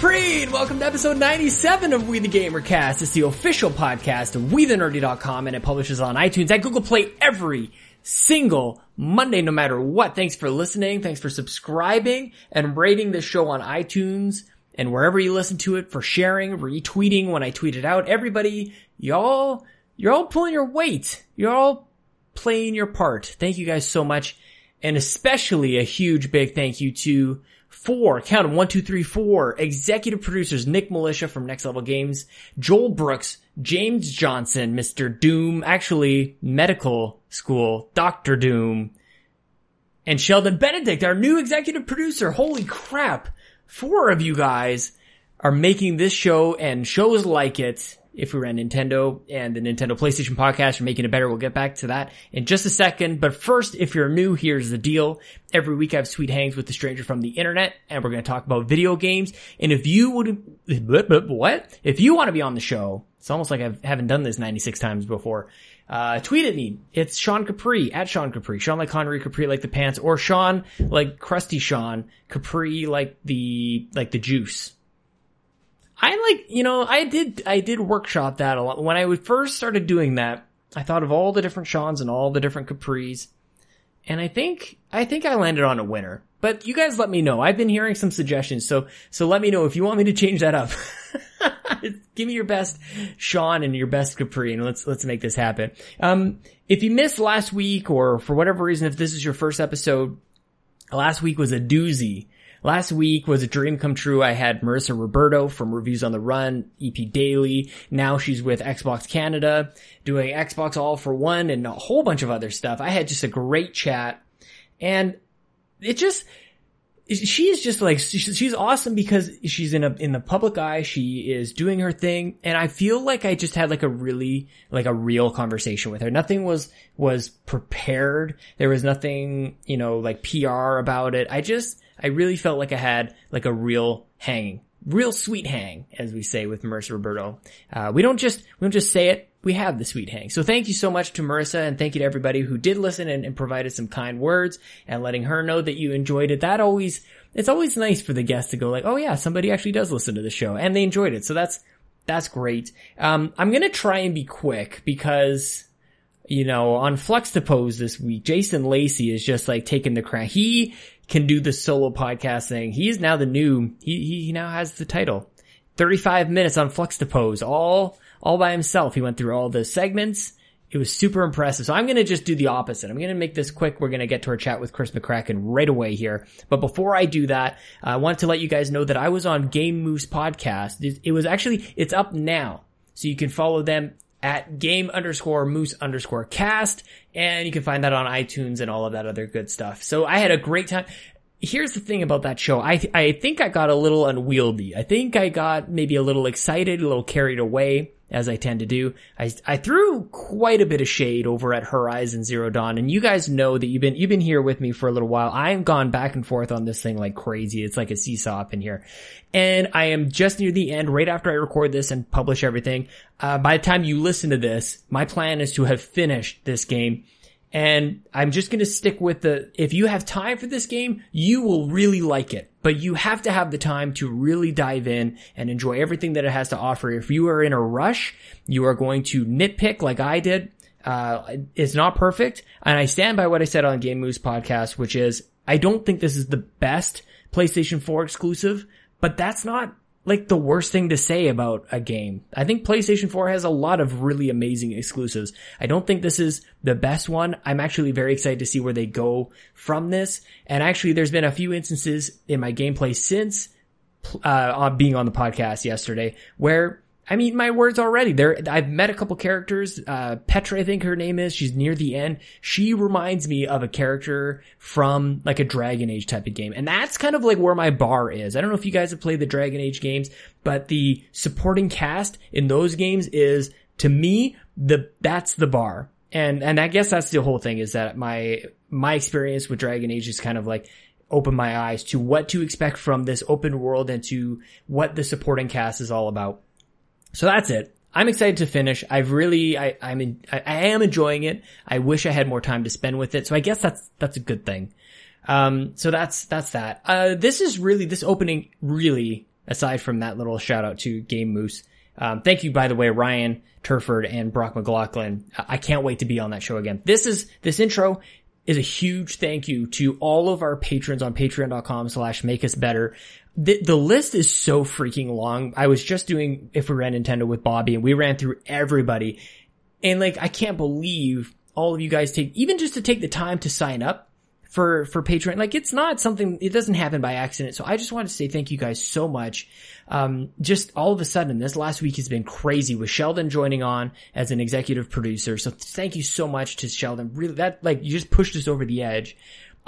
and welcome to episode 97 of We the Gamer Cast. It's the official podcast of WeTheNerdy.com and it publishes on iTunes and Google Play every single Monday, no matter what. Thanks for listening. Thanks for subscribing and rating the show on iTunes and wherever you listen to it for sharing, retweeting when I tweet it out. Everybody, y'all, you're all pulling your weight. You're all playing your part. Thank you guys so much. And especially a huge big thank you to four, count them, one, two, three, four, executive producers, Nick Militia from Next Level Games, Joel Brooks, James Johnson, Mr. Doom, actually medical school, Dr. Doom, and Sheldon Benedict, our new executive producer. Holy crap. Four of you guys are making this show and shows like it if we ran Nintendo and the Nintendo PlayStation podcast are making it better. We'll get back to that in just a second. But first, if you're new, here's the deal. Every week I have sweet hangs with the stranger from the internet and we're going to talk about video games. And if you would, what? If you want to be on the show, it's almost like I haven't done this 96 times before. Uh, tweet at me. It's Sean Capri at Sean Capri. Sean like Connery, Capri like the pants, or Sean like crusty Sean, Capri like the, like the juice. I like, you know, I did, I did workshop that a lot. When I first started doing that, I thought of all the different Seans and all the different Capris. And I think, I think I landed on a winner. But you guys let me know. I've been hearing some suggestions, so, so let me know if you want me to change that up. Give me your best Sean and your best Capri and let's, let's make this happen. Um, if you missed last week or for whatever reason, if this is your first episode, last week was a doozy. Last week was a dream come true. I had Marissa Roberto from Reviews on the Run, EP Daily. Now she's with Xbox Canada doing Xbox All for One and a whole bunch of other stuff. I had just a great chat and it just, she is just like she's awesome because she's in a in the public eye she is doing her thing and i feel like i just had like a really like a real conversation with her nothing was was prepared there was nothing you know like pr about it i just I really felt like I had like a real hang, real sweet hang, as we say with Marissa Roberto. Uh, we don't just, we don't just say it. We have the sweet hang. So thank you so much to Marissa and thank you to everybody who did listen and, and provided some kind words and letting her know that you enjoyed it. That always, it's always nice for the guests to go like, oh yeah, somebody actually does listen to the show and they enjoyed it. So that's, that's great. Um, I'm gonna try and be quick because, you know, on Fluxtapose this week, Jason Lacey is just like taking the crown. He can do the solo podcast thing. He is now the new, he, he now has the title. 35 minutes on Fluxtapose, all, all by himself. He went through all the segments. It was super impressive. So I'm going to just do the opposite. I'm going to make this quick. We're going to get to our chat with Chris McCracken right away here. But before I do that, I want to let you guys know that I was on Game Moose podcast. It was actually, it's up now. So you can follow them at game underscore moose underscore cast. And you can find that on iTunes and all of that other good stuff. So I had a great time. Here's the thing about that show. I, I think I got a little unwieldy. I think I got maybe a little excited, a little carried away as I tend to do. I, I threw quite a bit of shade over at Horizon Zero Dawn, and you guys know that you've been, you've been here with me for a little while. I've gone back and forth on this thing like crazy. It's like a seesaw up in here. And I am just near the end, right after I record this and publish everything. Uh, by the time you listen to this, my plan is to have finished this game and I'm just going to stick with the, if you have time for this game, you will really like it, but you have to have the time to really dive in and enjoy everything that it has to offer. If you are in a rush, you are going to nitpick like I did. Uh, it's not perfect. And I stand by what I said on Game Moose podcast, which is I don't think this is the best PlayStation 4 exclusive, but that's not like the worst thing to say about a game. I think PlayStation 4 has a lot of really amazing exclusives. I don't think this is the best one. I'm actually very excited to see where they go from this. And actually there's been a few instances in my gameplay since uh, being on the podcast yesterday where I mean, my words already. There, I've met a couple characters. Uh, Petra, I think her name is. She's near the end. She reminds me of a character from like a Dragon Age type of game. And that's kind of like where my bar is. I don't know if you guys have played the Dragon Age games, but the supporting cast in those games is, to me, the, that's the bar. And, and I guess that's the whole thing is that my, my experience with Dragon Age is kind of like, open my eyes to what to expect from this open world and to what the supporting cast is all about. So that's it. I'm excited to finish. I've really, I, I'm in, I, I, am enjoying it. I wish I had more time to spend with it. So I guess that's, that's a good thing. Um, so that's, that's that. Uh, this is really, this opening really aside from that little shout out to Game Moose. Um, thank you, by the way, Ryan Turford and Brock McLaughlin. I can't wait to be on that show again. This is, this intro is a huge thank you to all of our patrons on patreon.com slash make us better. The, the list is so freaking long. I was just doing if we ran Nintendo with Bobby and we ran through everybody. And like, I can't believe all of you guys take, even just to take the time to sign up for, for Patreon. Like it's not something, it doesn't happen by accident. So I just want to say thank you guys so much. Um, just all of a sudden, this last week has been crazy with Sheldon joining on as an executive producer. So thank you so much to Sheldon. Really, that, like, you just pushed us over the edge.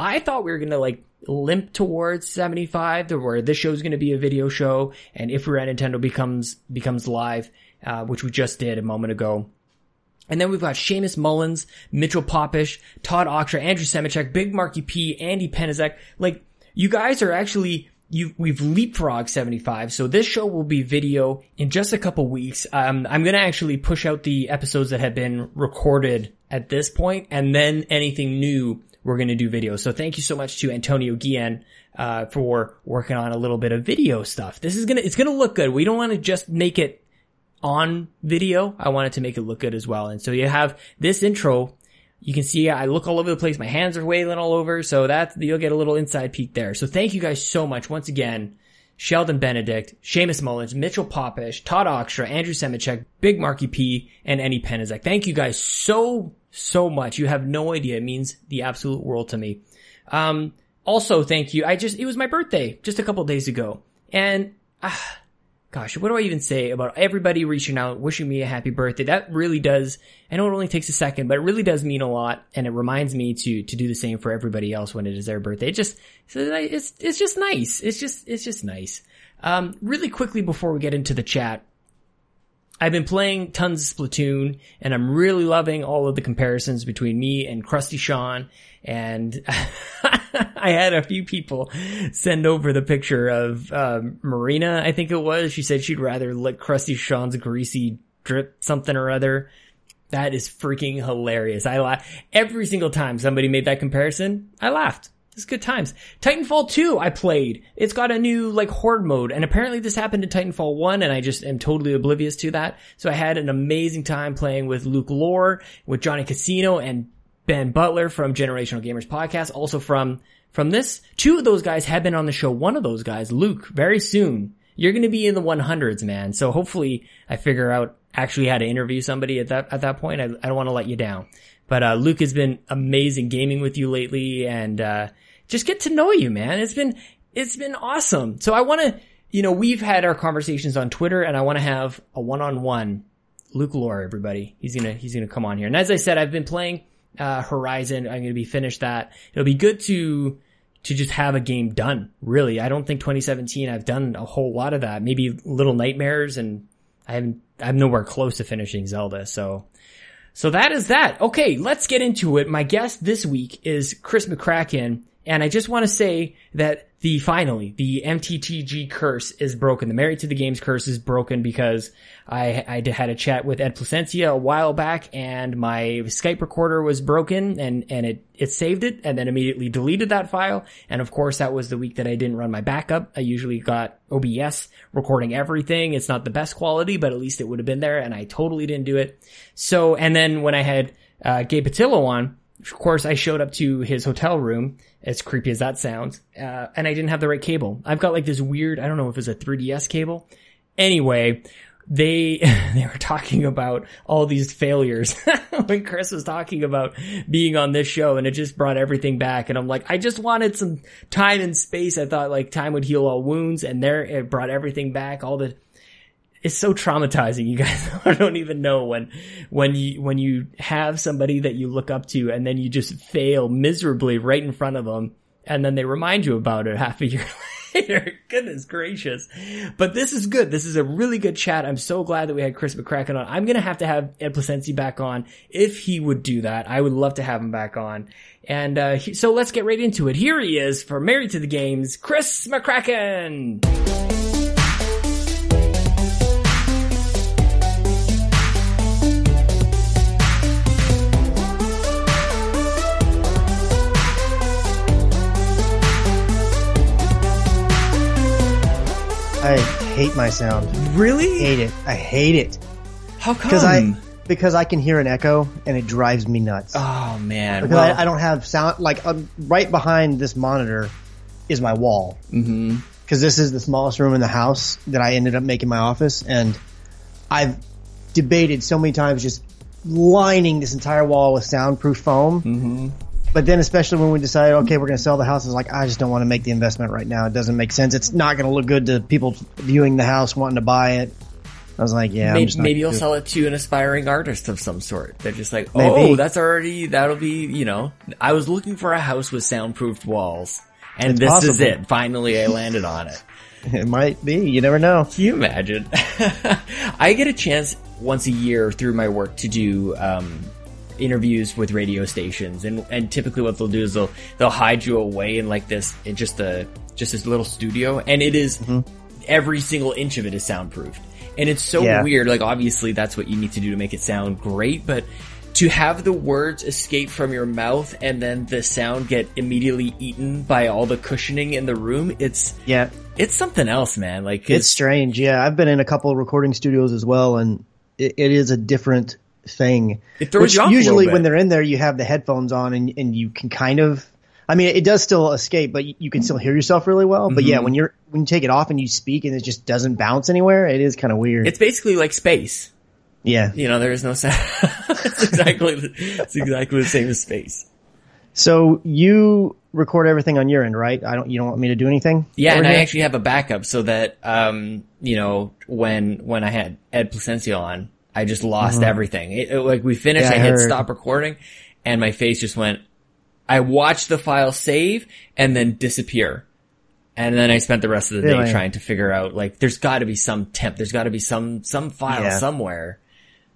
I thought we were gonna like limp towards 75 to where this show's gonna be a video show and if we're at Nintendo becomes, becomes live, uh, which we just did a moment ago. And then we've got Seamus Mullins, Mitchell Popish, Todd Oxtra, Andrew Semichek, Big Marky P, Andy Penizek. Like, you guys are actually, you we've leapfrogged 75. So this show will be video in just a couple weeks. Um, I'm gonna actually push out the episodes that have been recorded at this point, and then anything new we're gonna do videos. So thank you so much to Antonio Guillen, uh, for working on a little bit of video stuff. This is gonna, it's gonna look good. We don't want to just make it on video, I wanted to make it look good as well. And so you have this intro. You can see I look all over the place. My hands are wailing all over. So that you'll get a little inside peek there. So thank you guys so much once again. Sheldon Benedict, Seamus Mullins, Mitchell Popish, Todd Oxtra, Andrew Semichek, Big Marky P, and Andy Penizek. Thank you guys so, so much. You have no idea. It means the absolute world to me. Um, also thank you. I just, it was my birthday just a couple days ago. And, ah, gosh, what do I even say about everybody reaching out, wishing me a happy birthday? That really does, I know it only takes a second, but it really does mean a lot. And it reminds me to, to do the same for everybody else when it is their birthday. It just, it's, it's just nice. It's just, it's just nice. Um, really quickly before we get into the chat, I've been playing tons of Splatoon and I'm really loving all of the comparisons between me and Crusty Sean and I had a few people send over the picture of um, Marina, I think it was. She said she'd rather lick Crusty Sean's greasy drip something or other. That is freaking hilarious. I laugh every single time somebody made that comparison. I laughed. It's good times. Titanfall 2 I played. It's got a new like horde mode and apparently this happened in Titanfall 1 and I just am totally oblivious to that. So I had an amazing time playing with Luke Lore, with Johnny Casino and Ben Butler from Generational Gamers podcast, also from from this. Two of those guys have been on the show. One of those guys, Luke, very soon. You're going to be in the 100s, man. So hopefully I figure out actually how to interview somebody at that, at that point. I, I don't want to let you down. But, uh, Luke has been amazing gaming with you lately and, uh, just get to know you, man. It's been, it's been awesome. So I want to, you know, we've had our conversations on Twitter and I want to have a one-on-one Luke Lore, everybody. He's gonna, he's gonna come on here. And as I said, I've been playing uh, Horizon. I'm going to be finished that. It'll be good to to just have a game done. Really, I don't think 2017 I've done a whole lot of that. Maybe Little Nightmares, and I haven't. I'm nowhere close to finishing Zelda. So, so that is that. Okay, let's get into it. My guest this week is Chris McCracken, and I just want to say that the finally the MTTG curse is broken. The Married to the Games curse is broken because I I had a chat with Ed Placencia a while back, and my Skype recorder was broken, and and it it saved it, and then immediately deleted that file. And of course, that was the week that I didn't run my backup. I usually got OBS recording everything. It's not the best quality, but at least it would have been there, and I totally didn't do it. So, and then when I had uh, Gabe Patillo on of course, I showed up to his hotel room, as creepy as that sounds, uh, and I didn't have the right cable. I've got like this weird, I don't know if it's a 3DS cable. Anyway, they, they were talking about all these failures when Chris was talking about being on this show and it just brought everything back. And I'm like, I just wanted some time and space. I thought like time would heal all wounds and there it brought everything back. All the, it's so traumatizing. You guys don't even know when, when you, when you have somebody that you look up to and then you just fail miserably right in front of them. And then they remind you about it half a year later. Goodness gracious. But this is good. This is a really good chat. I'm so glad that we had Chris McCracken on. I'm going to have to have Ed Placencia back on if he would do that. I would love to have him back on. And, uh, he, so let's get right into it. Here he is for Married to the Games, Chris McCracken. Hi. hate my sound. Really? Hate it. I hate it How come? because I because I can hear an echo and it drives me nuts. oh man. because Well, I, I don't have sound like um, right behind this monitor is my wall. Because this is the smallest room in the house that I ended up making my office, and I've debated so many times just lining this entire wall with soundproof foam. But then, especially when we decided, okay, we're going to sell the house, it's like I just don't want to make the investment right now. It doesn't make sense. It's not going to look good to people viewing the house, wanting to buy it. I was like, yeah, I'm Maybe, maybe you'll sell it to an aspiring artist of some sort. They're just like, Maybe. oh, that's already, that'll be, you know, I was looking for a house with soundproofed walls. And It's this is it. Finally, I landed on it. It might be. You never know. Can you imagine? I get a chance once a year through my work to do um, interviews with radio stations, and and typically what they'll do is they'll they'll hide you away in like this in just a just this little studio, and it is- mm-hmm. every single inch of it is soundproofed, and it's so Yeah. weird. Like obviously that's what you need to do to make it sound great, but. To have the words escape from your mouth and then the sound get immediately eaten by all the cushioning in the room, it's Yeah, it's something else, man. like It's strange. Yeah, I've been in a couple of recording studios as well, and it, it is a different thing. It throws Which you off usually when they're in there, you have the headphones on, and and you can kind of. I mean, it does still escape, but you- can still hear yourself really well. But Mm-hmm. yeah, when you're when you take it off and you speak, and it just doesn't bounce anywhere, it is kind of weird. It's basically like space. yeah. You know, there is no sound. it's exactly the, it's exactly the same as space. So you record everything on your end, right? I don't. You don't want me to do anything. Yeah, and I actually have a backup so that um, you know, when when I had Ed Placencia on, I just lost everything. It, it- like we finished, Mm-hmm. Yeah, I I hit stop recording, and my face just went. I watched the file save and then disappear. And then I spent the rest of the day trying to figure out, like, there's gotta be some temp, there's gotta be some, some file Yeah. somewhere.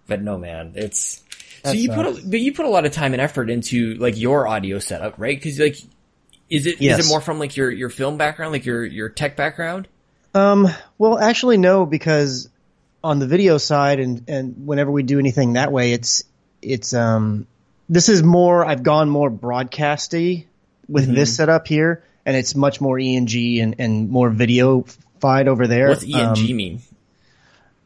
But no, man, it's, so you put, a, but you put a lot of time and effort into, like, your audio setup, right? Cause, like, is it, is Yes. it more from, like, your, your film background, like your, your tech background? Um, well, actually, no, because on the video side and, and whenever we do anything that way, it's, it's, um, this is more, I've gone more broadcasty with Mm-hmm. this setup here, and it's much more ENG and, and more video fied over there. What's ENG Um, mean?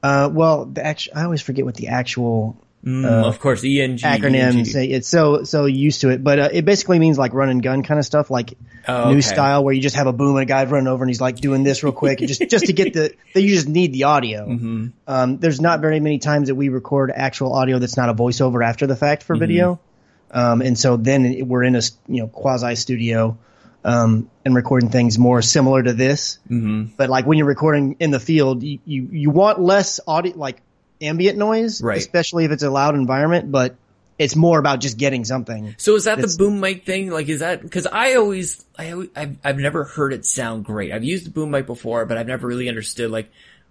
uh, well, the actu- I always forget what the actual Mm, of course, ENG. acronym ENG. say. It's so, so used to it, but, uh, it basically means like run and gun kind of stuff, like Oh, new okay. style where you just have a boom and a guy running over and he's like doing this real quick, just just to get the. That you just need the audio. Mm-hmm. Um, there's not very many times that we record actual audio that's not a voiceover after the fact Mm-hmm. for video, um, and so then we're in a you know quasi studio. Um, and recording things more similar to this, mm-hmm. but like when you're recording in the field, you, you, you want less audio, like ambient noise, Right. especially if it's a loud environment, but it's more about just getting something. So is that the boom mic thing? Like, is that because I always, I, always I've, I've never heard it sound great. I've used the boom mic before, but I've never really understood. Like,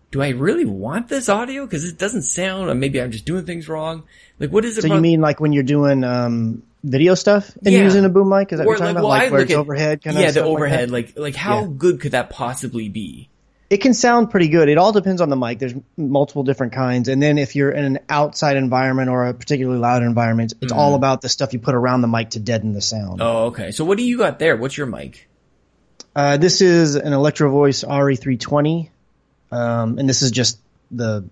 do I really want this audio? Because it doesn't sound, or maybe I'm just doing things wrong. Like, what is it? So you mean like when you're doing um, video stuff and Yeah. using a boom mic? Is that or what you're talking like, about? well, Like I where it's at overhead kind yeah, of the stuff like overhead. that? Like, like, how Yeah. good could that possibly be? It can sound pretty good. It all depends on the mic. There's multiple different kinds, and then if you're in an outside environment or a particularly loud environment, it's all about the stuff you put around the mic to deaden the sound. Mm-hmm. Oh, okay. So what do you got there? What's your mic? Uh, this is an Electro Voice RE320, um, and this is just the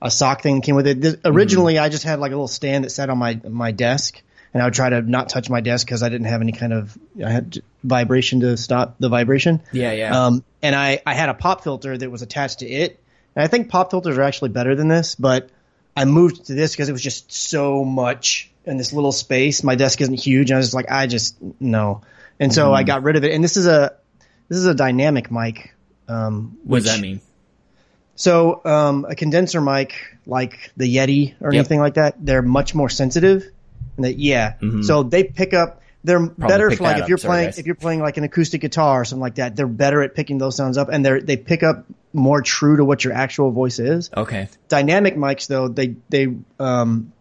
a sock thing that came with it. This, originally, I just had like a little stand that sat on my my desk, and I would try to not touch my desk because I didn't have any kind of I had vibration to stop the vibration. Yeah, yeah. Um, and I, I had a pop filter that was attached to it. And I think pop filters are actually better than this, but I moved to this because it was just so much in this little space. My desk isn't huge. And I was just like, I just, no. And so Mm-hmm. I got rid of it. And this is a, this is a dynamic mic. Um, what does that mean? So, um, a condenser mic like the Yeti or Yep. anything like that, they're much more sensitive. And that, yeah. So they pick up, they're better for like if you're playing, if you're playing like an acoustic guitar or something like that, they're better at picking those sounds up and they're, they pick up more true to what your actual voice is. Okay. Dynamic mics though, they, they, um,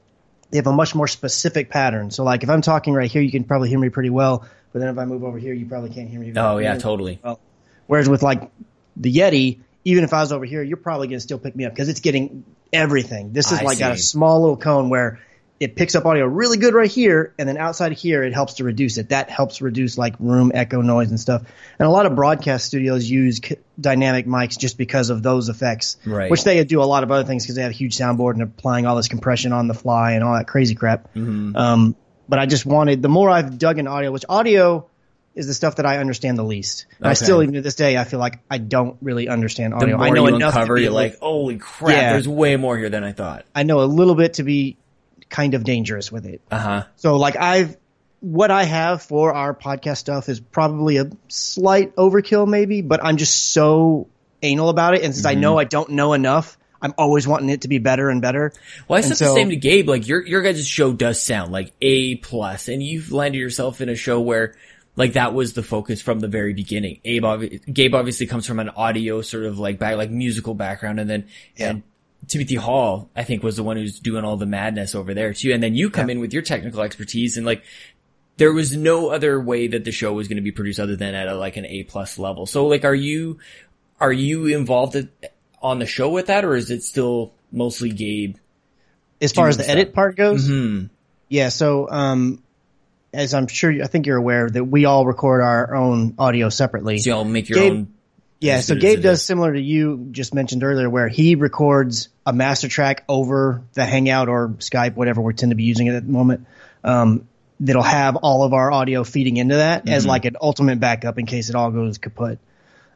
they have a much more specific pattern. So like if I'm talking right here, you can probably hear me pretty well. But then if I move over here, you probably can't hear me. very Oh yeah, well. totally. Well, whereas with like the Yeti, even if I was over here, you're probably going to still pick me up because it's getting everything. This is I like got a small little cone where it picks up audio really good right here, and then outside of here, it helps to reduce it. That helps reduce like room echo noise and stuff. And a lot of broadcast studios use c- dynamic mics just because of those effects, Right. which they do a lot of other things because they have a huge soundboard and applying all this compression on the fly and all that crazy crap. Um, but I just wanted the more I've dug in audio, which audio is the stuff that I understand the least. And I still, even to this day, I feel like I don't really understand audio. I know you enough to uncover, be you're like, holy crap, Yeah. there's way more here than I thought. I know a little bit to be kind of dangerous with it. Uh huh. So like I've what I have for our podcast stuff is probably a slight overkill maybe, but I'm just so anal about it and since I Mm-hmm. know I don't know enough, I'm always wanting it to be better and better. Well, I said the same to Gabe. Like your your guys' show does sound like A plus, and you've landed yourself in a show where like that was the focus from the very beginning. Abe, obvi- Gabe obviously comes from an audio sort of like back like musical background, and then and Timothy Hall I think was the one who's doing all the madness over there too, and then you come in with your technical expertise and like. There was no other way that the show was going to be produced other than at a, like an A plus level. So like, are you, are you involved at, on the show with that or is it still mostly Gabe As far as the edit part goes, Hmm. yeah. So, um, as I'm sure, I think you're aware that we all record our own audio separately. So y'all make your Gabe- own. Yeah, so Gabe does similar to you just mentioned earlier, where he records a master track over the Hangout or Skype, whatever we tend to be using it at the moment. Um, that'll have all of our audio feeding into that as Mm-hmm. like an ultimate backup in case it all goes kaput.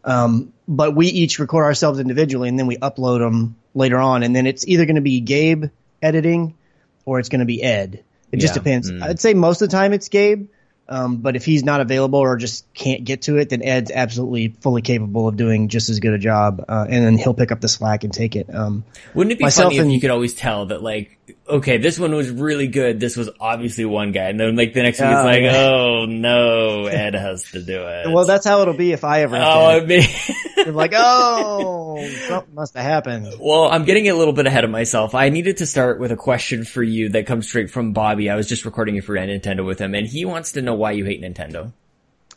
Um, but we each record ourselves individually and then we upload them later on, and then it's either going to be Gabe editing or it's going to be Ed. It just depends. Mm. I'd say most of the time it's Gabe. Um, but if he's not available or just can't get to it, then Ed's absolutely fully capable of doing just as good a job, uh, and then he'll pick up the slack and take it. Um, Wouldn't it be funny if you could always tell that like, okay, this one was really good. This was obviously one guy, and then like the next week it's like, yeah. oh no, Ed has to do it. well, that's how it'll be if I ever. oh, I mean, like, oh, something must have happened. well, I'm getting a little bit ahead of myself. I needed to start with a question for you that comes straight from Bobby. I was just recording it for Nintendo with him, and he wants to know why you hate Nintendo.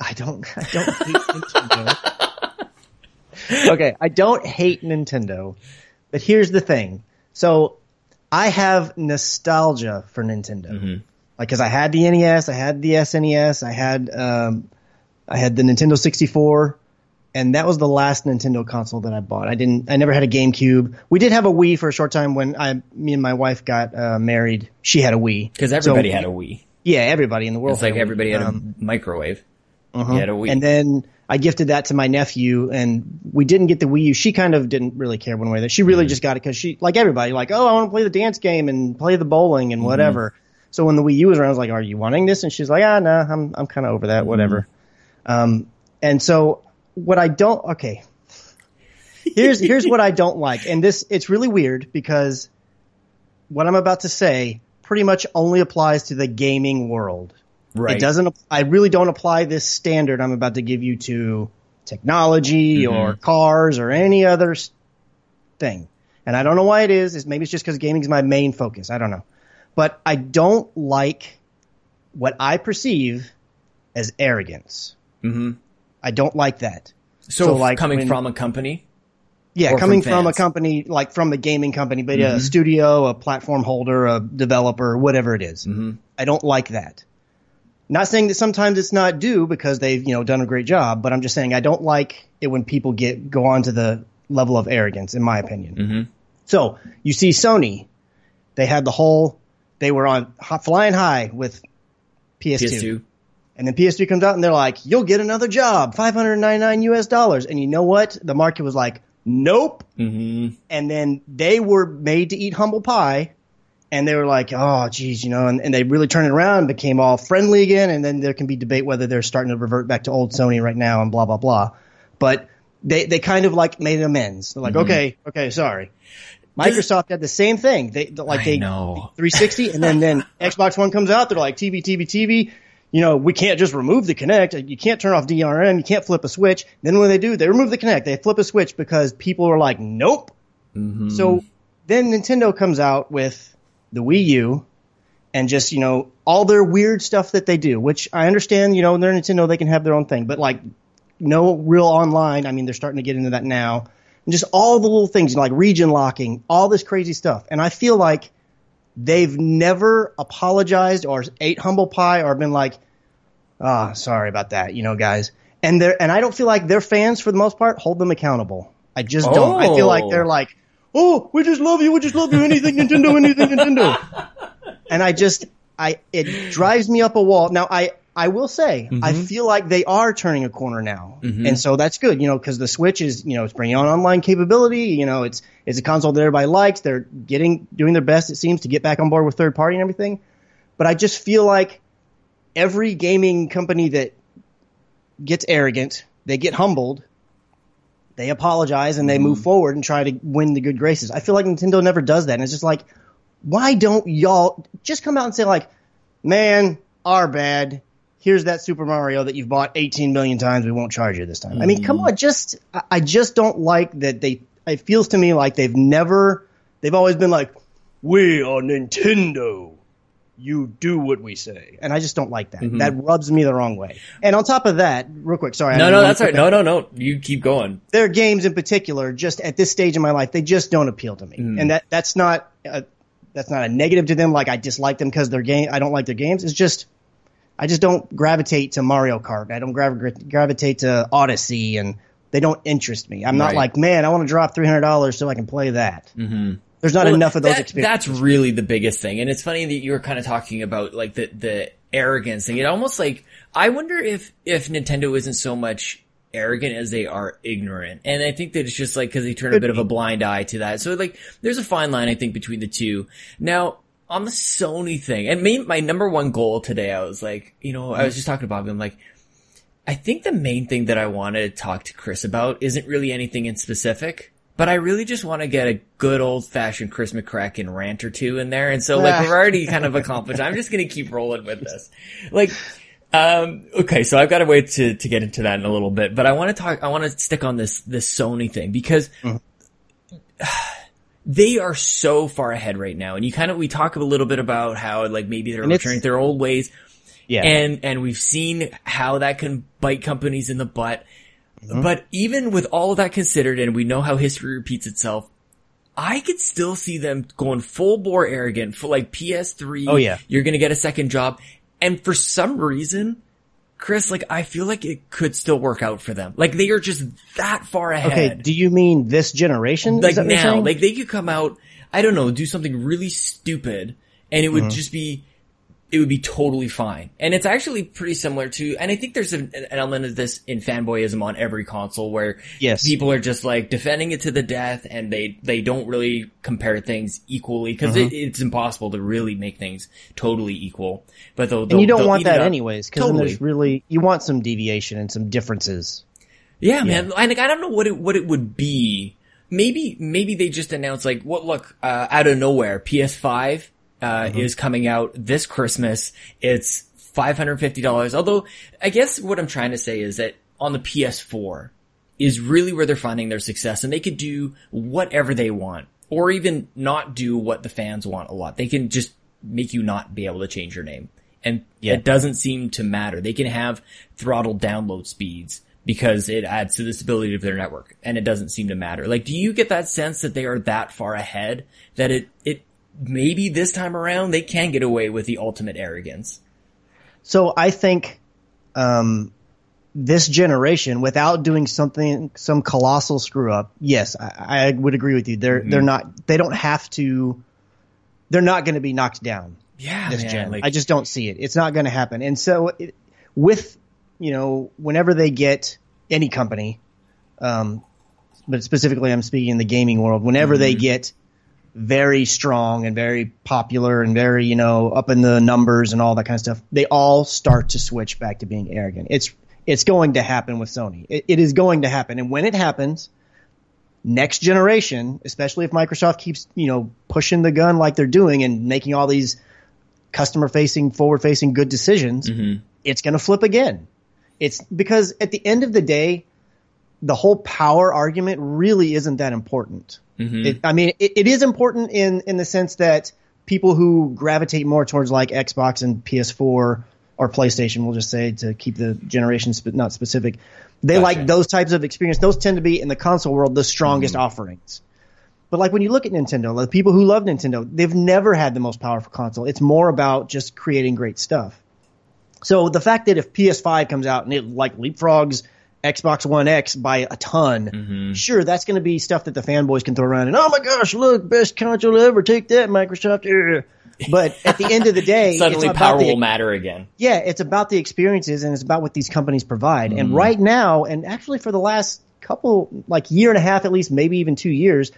I don't. I don't hate Nintendo. okay, I don't hate Nintendo, but here's the thing. So I have nostalgia for Nintendo, like because I had the NES, I had the SNES, I had um, I had the Nintendo 64, and that was the last Nintendo console that I bought. I didn't. I never had a GameCube. We did have a Wii for a short time when I, me and my wife got uh, married. She had a Wii Because everybody So- had a Wii. Yeah, everybody in the world. It's like had a everybody had a Um, microwave. uh-huh. Had a Wii. And then I gifted that to my nephew, and we didn't get the Wii U. She kind of didn't really care one way or the other. She Mm-hmm. really just got it because she, like everybody, like, oh, I want to play the dance game and play the bowling Mm-hmm. and whatever. So when the Wii U was around, I was like, are you wanting this? And she's like, ah, no, I'm, I'm kind of over Mm-hmm. that, whatever. Um, and so what I don't, okay. Here's, here's what I don't like. And this, it's really weird because what I'm about to say pretty much only applies to the gaming world. right. It doesn't. I really don't apply this standard I'm about to give you to technology or cars or any other thing. And I don't know why it is. It's, maybe it's just because gaming is my main focus. I don't know. But I don't like what I perceive as arrogance. hmm I don't like that. So, So, like, coming when- from a company. Yeah, coming from from, a company like from the gaming company, but a mm-hmm. studio, a platform holder, a developer, whatever it is. Mm-hmm. I don't like that. Not saying that sometimes it's not due because they've you know done a great job, but I'm just saying I don't like it when people get go on to the level of arrogance, in my opinion. Mm-hmm. So you see Sony, they had the whole, they were on flying high with PS2. PS2. And then PS3 comes out and they're like, you'll get another job, 599 US dollars. And you know what? The market was like, nope. Mm-hmm. And then they were made to eat humble pie. And they were like, oh, geez, you know, and, and they really turned it around and became all friendly again. And then there can be debate whether they're starting to revert back to old Sony right now and blah, blah, blah. But they, they kind of like made amends. They're like, okay, okay, sorry. Microsoft had the same thing. They like I they know. 360, and then then Xbox One comes out. They're like TV, TV, TV. You know, we can't just remove the Kinect. You can't turn off DRM. You can't flip a switch. Then when they do, they remove the Kinect. They flip a switch because people are like, nope. Mm-hmm. So then Nintendo comes out with the Wii U and just, you know, all their weird stuff that they do, which I understand, you know, they're Nintendo, they can have their own thing, but like no real online. I mean, they're starting to get into that now. And just all the little things, you know, like region locking, all this crazy stuff. And I feel like they've never apologized or ate humble pie or been like, ah, oh, sorry about that, you know, guys. And they're, and I don't feel like their fans, for the most part, hold them accountable. I just oh. don't. I feel like they're like, oh, we just love you, we just love you, anything Nintendo, anything Nintendo. and I just, I, it drives me up a wall. Now, I, I will say, mm-hmm. I feel like they are turning a corner now, mm-hmm. and so that's good, you know, because the Switch is, you know, it's bringing on online capability. You know, it's it's a console that everybody likes. They're getting doing their best, it seems, to get back on board with third party and everything. But I just feel like every gaming company that gets arrogant, they get humbled, they apologize, and they mm-hmm. move forward and try to win the good graces. I feel like Nintendo never does that, and it's just like, why don't y'all just come out and say like, man, our bad here's that Super Mario that you've bought 18 million times. We won't charge you this time. Mm. I mean, come on, just I just don't like that they. It feels to me like they've never. They've always been like, we are Nintendo. You do what we say, and I just don't like that. Mm-hmm. That rubs me the wrong way. And on top of that, real quick, sorry. No, no, that's right. No, no, no. You keep going. Their games in particular, just at this stage in my life, they just don't appeal to me, mm. and that that's not. A, that's not a negative to them. Like I dislike them because their game. I don't like their games. It's just I just don't gravitate to Mario Kart. I don't grav- gravitate to Odyssey, and they don't interest me. I'm not like, man, I want to drop three hundred dollars so I can play that. Mm-hmm. There's not well, enough of those that, experiences. That's really the biggest thing, and it's funny that you were kind of talking about like the the arrogance thing. It almost like I wonder if if Nintendo isn't so much arrogant as they are ignorant. And I think that it's just like because they turn a bit of a blind eye to that. So like there's a fine line I think between the two. Now on the Sony thing, and me, my number one goal today, I was like, you know, I was just talking to Bobby. I'm like, I think the main thing that I want to talk to Chris about isn't really anything in specific, but I really just want to get a good old fashioned Chris McCracken rant or two in there. And so like we're already kind of accomplished. I'm just going to keep rolling with this. Like, um, okay, so I've got to wait to, to get into that in a little bit, but I want to talk, I want to stick on this, this Sony thing because mm-hmm they are so far ahead right now. And you kind of, we talk a little bit about how like maybe they're and returning to their old ways. Yeah. And, and we've seen how that can bite companies in the butt. Mm-hmm. But even with all of that considered, and we know how history repeats itself, I could still see them going full bore arrogant for like PS3. Oh yeah. You're going to get a second job. And for some reason, Chris, like I feel like it could still work out for them. Like they are just that far ahead. Okay, do you mean this generation? Like now, like they could come out, I don't know, do something really stupid and it would mm-hmm. just be it would be totally fine. And it's actually pretty similar to, and I think there's an, an, element of this in fanboyism on every console where yes. people are just like defending it to the death and they, they don't really compare things equally because mm-hmm. it, it's impossible to really make things totally equal. But though, and you don't want that anyways because totally. there's really, you want some deviation and some differences. Yeah, yeah. man. I, like, I don't know what it, what it would be. Maybe, maybe they just announced like, what, look, uh, out of nowhere, PS5 uh, mm-hmm. is coming out this Christmas. It's $550. Although I guess what I'm trying to say is that on the PS4 is really where they're finding their success and they could do whatever they want or even not do what the fans want a lot. They can just make you not be able to change your name. And yeah. it doesn't seem to matter. They can have throttled download speeds because it adds to the stability of their network and it doesn't seem to matter. Like, do you get that sense that they are that far ahead that it, it maybe this time around they can get away with the ultimate arrogance. So I think um, this generation, without doing something, some colossal screw up, yes, I, I would agree with you. They're mm-hmm. they're not. They don't have to. They're not going to be knocked down. Yeah, this man, gen. Like, I just don't see it. It's not going to happen. And so, it, with you know, whenever they get any company, um, but specifically, I'm speaking in the gaming world. Whenever mm-hmm. they get very strong and very popular and very, you know, up in the numbers and all that kind of stuff, they all start to switch back to being arrogant. It's it's going to happen with Sony. It, it is going to happen, and when it happens, next generation, especially if Microsoft keeps, you know, pushing the gun like they're doing and making all these customer facing, forward facing good decisions, mm-hmm. it's going to flip again. It's because at the end of the day, the whole power argument really isn't that important. Mm-hmm. It, I mean, it, it is important in in the sense that people who gravitate more towards like Xbox and PS4 or PlayStation, we'll just say to keep the generations sp- not specific, they gotcha. like those types of experience. Those tend to be in the console world the strongest mm-hmm. offerings. But like when you look at Nintendo, the people who love Nintendo, they've never had the most powerful console. It's more about just creating great stuff. So the fact that if PS5 comes out and it like leapfrogs Xbox One X by a ton, Mm-hmm. sure, that's going to be stuff that the fanboys can throw around and, oh my gosh, look, best console ever, take that, Microsoft. yeah." But at the end of the day, Suddenly it's power the, will matter again. yeah, it's about the experiences and it's about what these companies provide. Mm-hmm. And right now, and actually for the last couple, like year and a half at least, maybe even two years,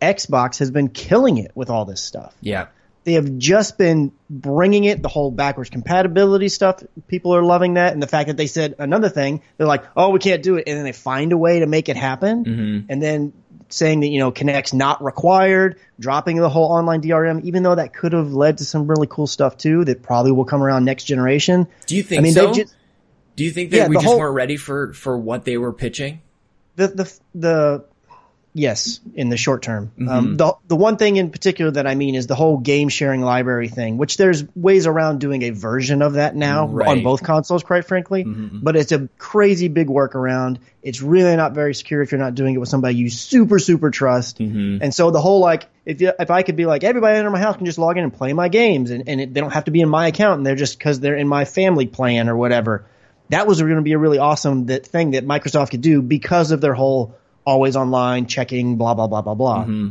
Xbox has been killing it with all this stuff. Yeah. They have just been bringing it, the whole backwards compatibility stuff. People are loving that. And the fact that they said another thing, they're like, oh, we can't do it. And then they find a way to make it happen. Mm-hmm. And then saying that, you know, Kinect's not required, dropping the whole online DRM, even though that could have led to some really cool stuff too that probably will come around next generation. Do you think I mean, so? just, Do you think that Yeah, we just whole- weren't ready for for what they were pitching? the the the yes in the short term. Mm-hmm. um, the the one thing in particular that i mean is the whole game sharing library thing which there's ways around doing a version of that now Right. on both consoles quite frankly. But it's a crazy big workaround. It's really not very secure if you're not doing it with somebody you super super trust. And so the whole like if you, if I could be like everybody under my house can just log in and play my games and, and it, they don't have to be in my account and they're just because they're in my family plan or whatever. That was going to be a really awesome that thing that Microsoft could do because of their whole always online checking, blah blah blah blah blah. Mm-hmm.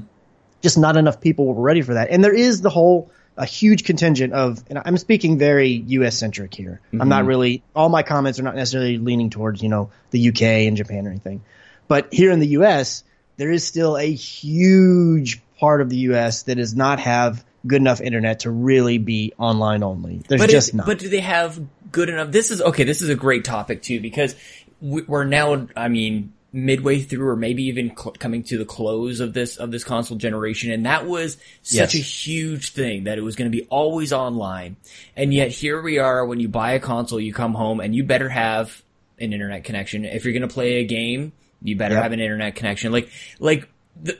Just not enough people were ready for that, and there is the whole a huge contingent of, and I'm speaking very U.S. centric here. I'm not mm-hmm. really all my comments are not necessarily leaning towards you know the UK and Japan or anything, but here in the U.S. there is still a huge part of the U.S. that does not have good enough internet to really be online only. There's But just not. but do they have good enough? This is okay. This is a great topic too because we're now. I mean, midway through, or maybe even cl- coming to the close of this of this console generation, and that was such Yes. a huge thing that it was going to be always online, and yet here we are. When you buy a console, you come home and you better have an internet connection. If you're going to play a game, you better Yep. have an internet connection. Like like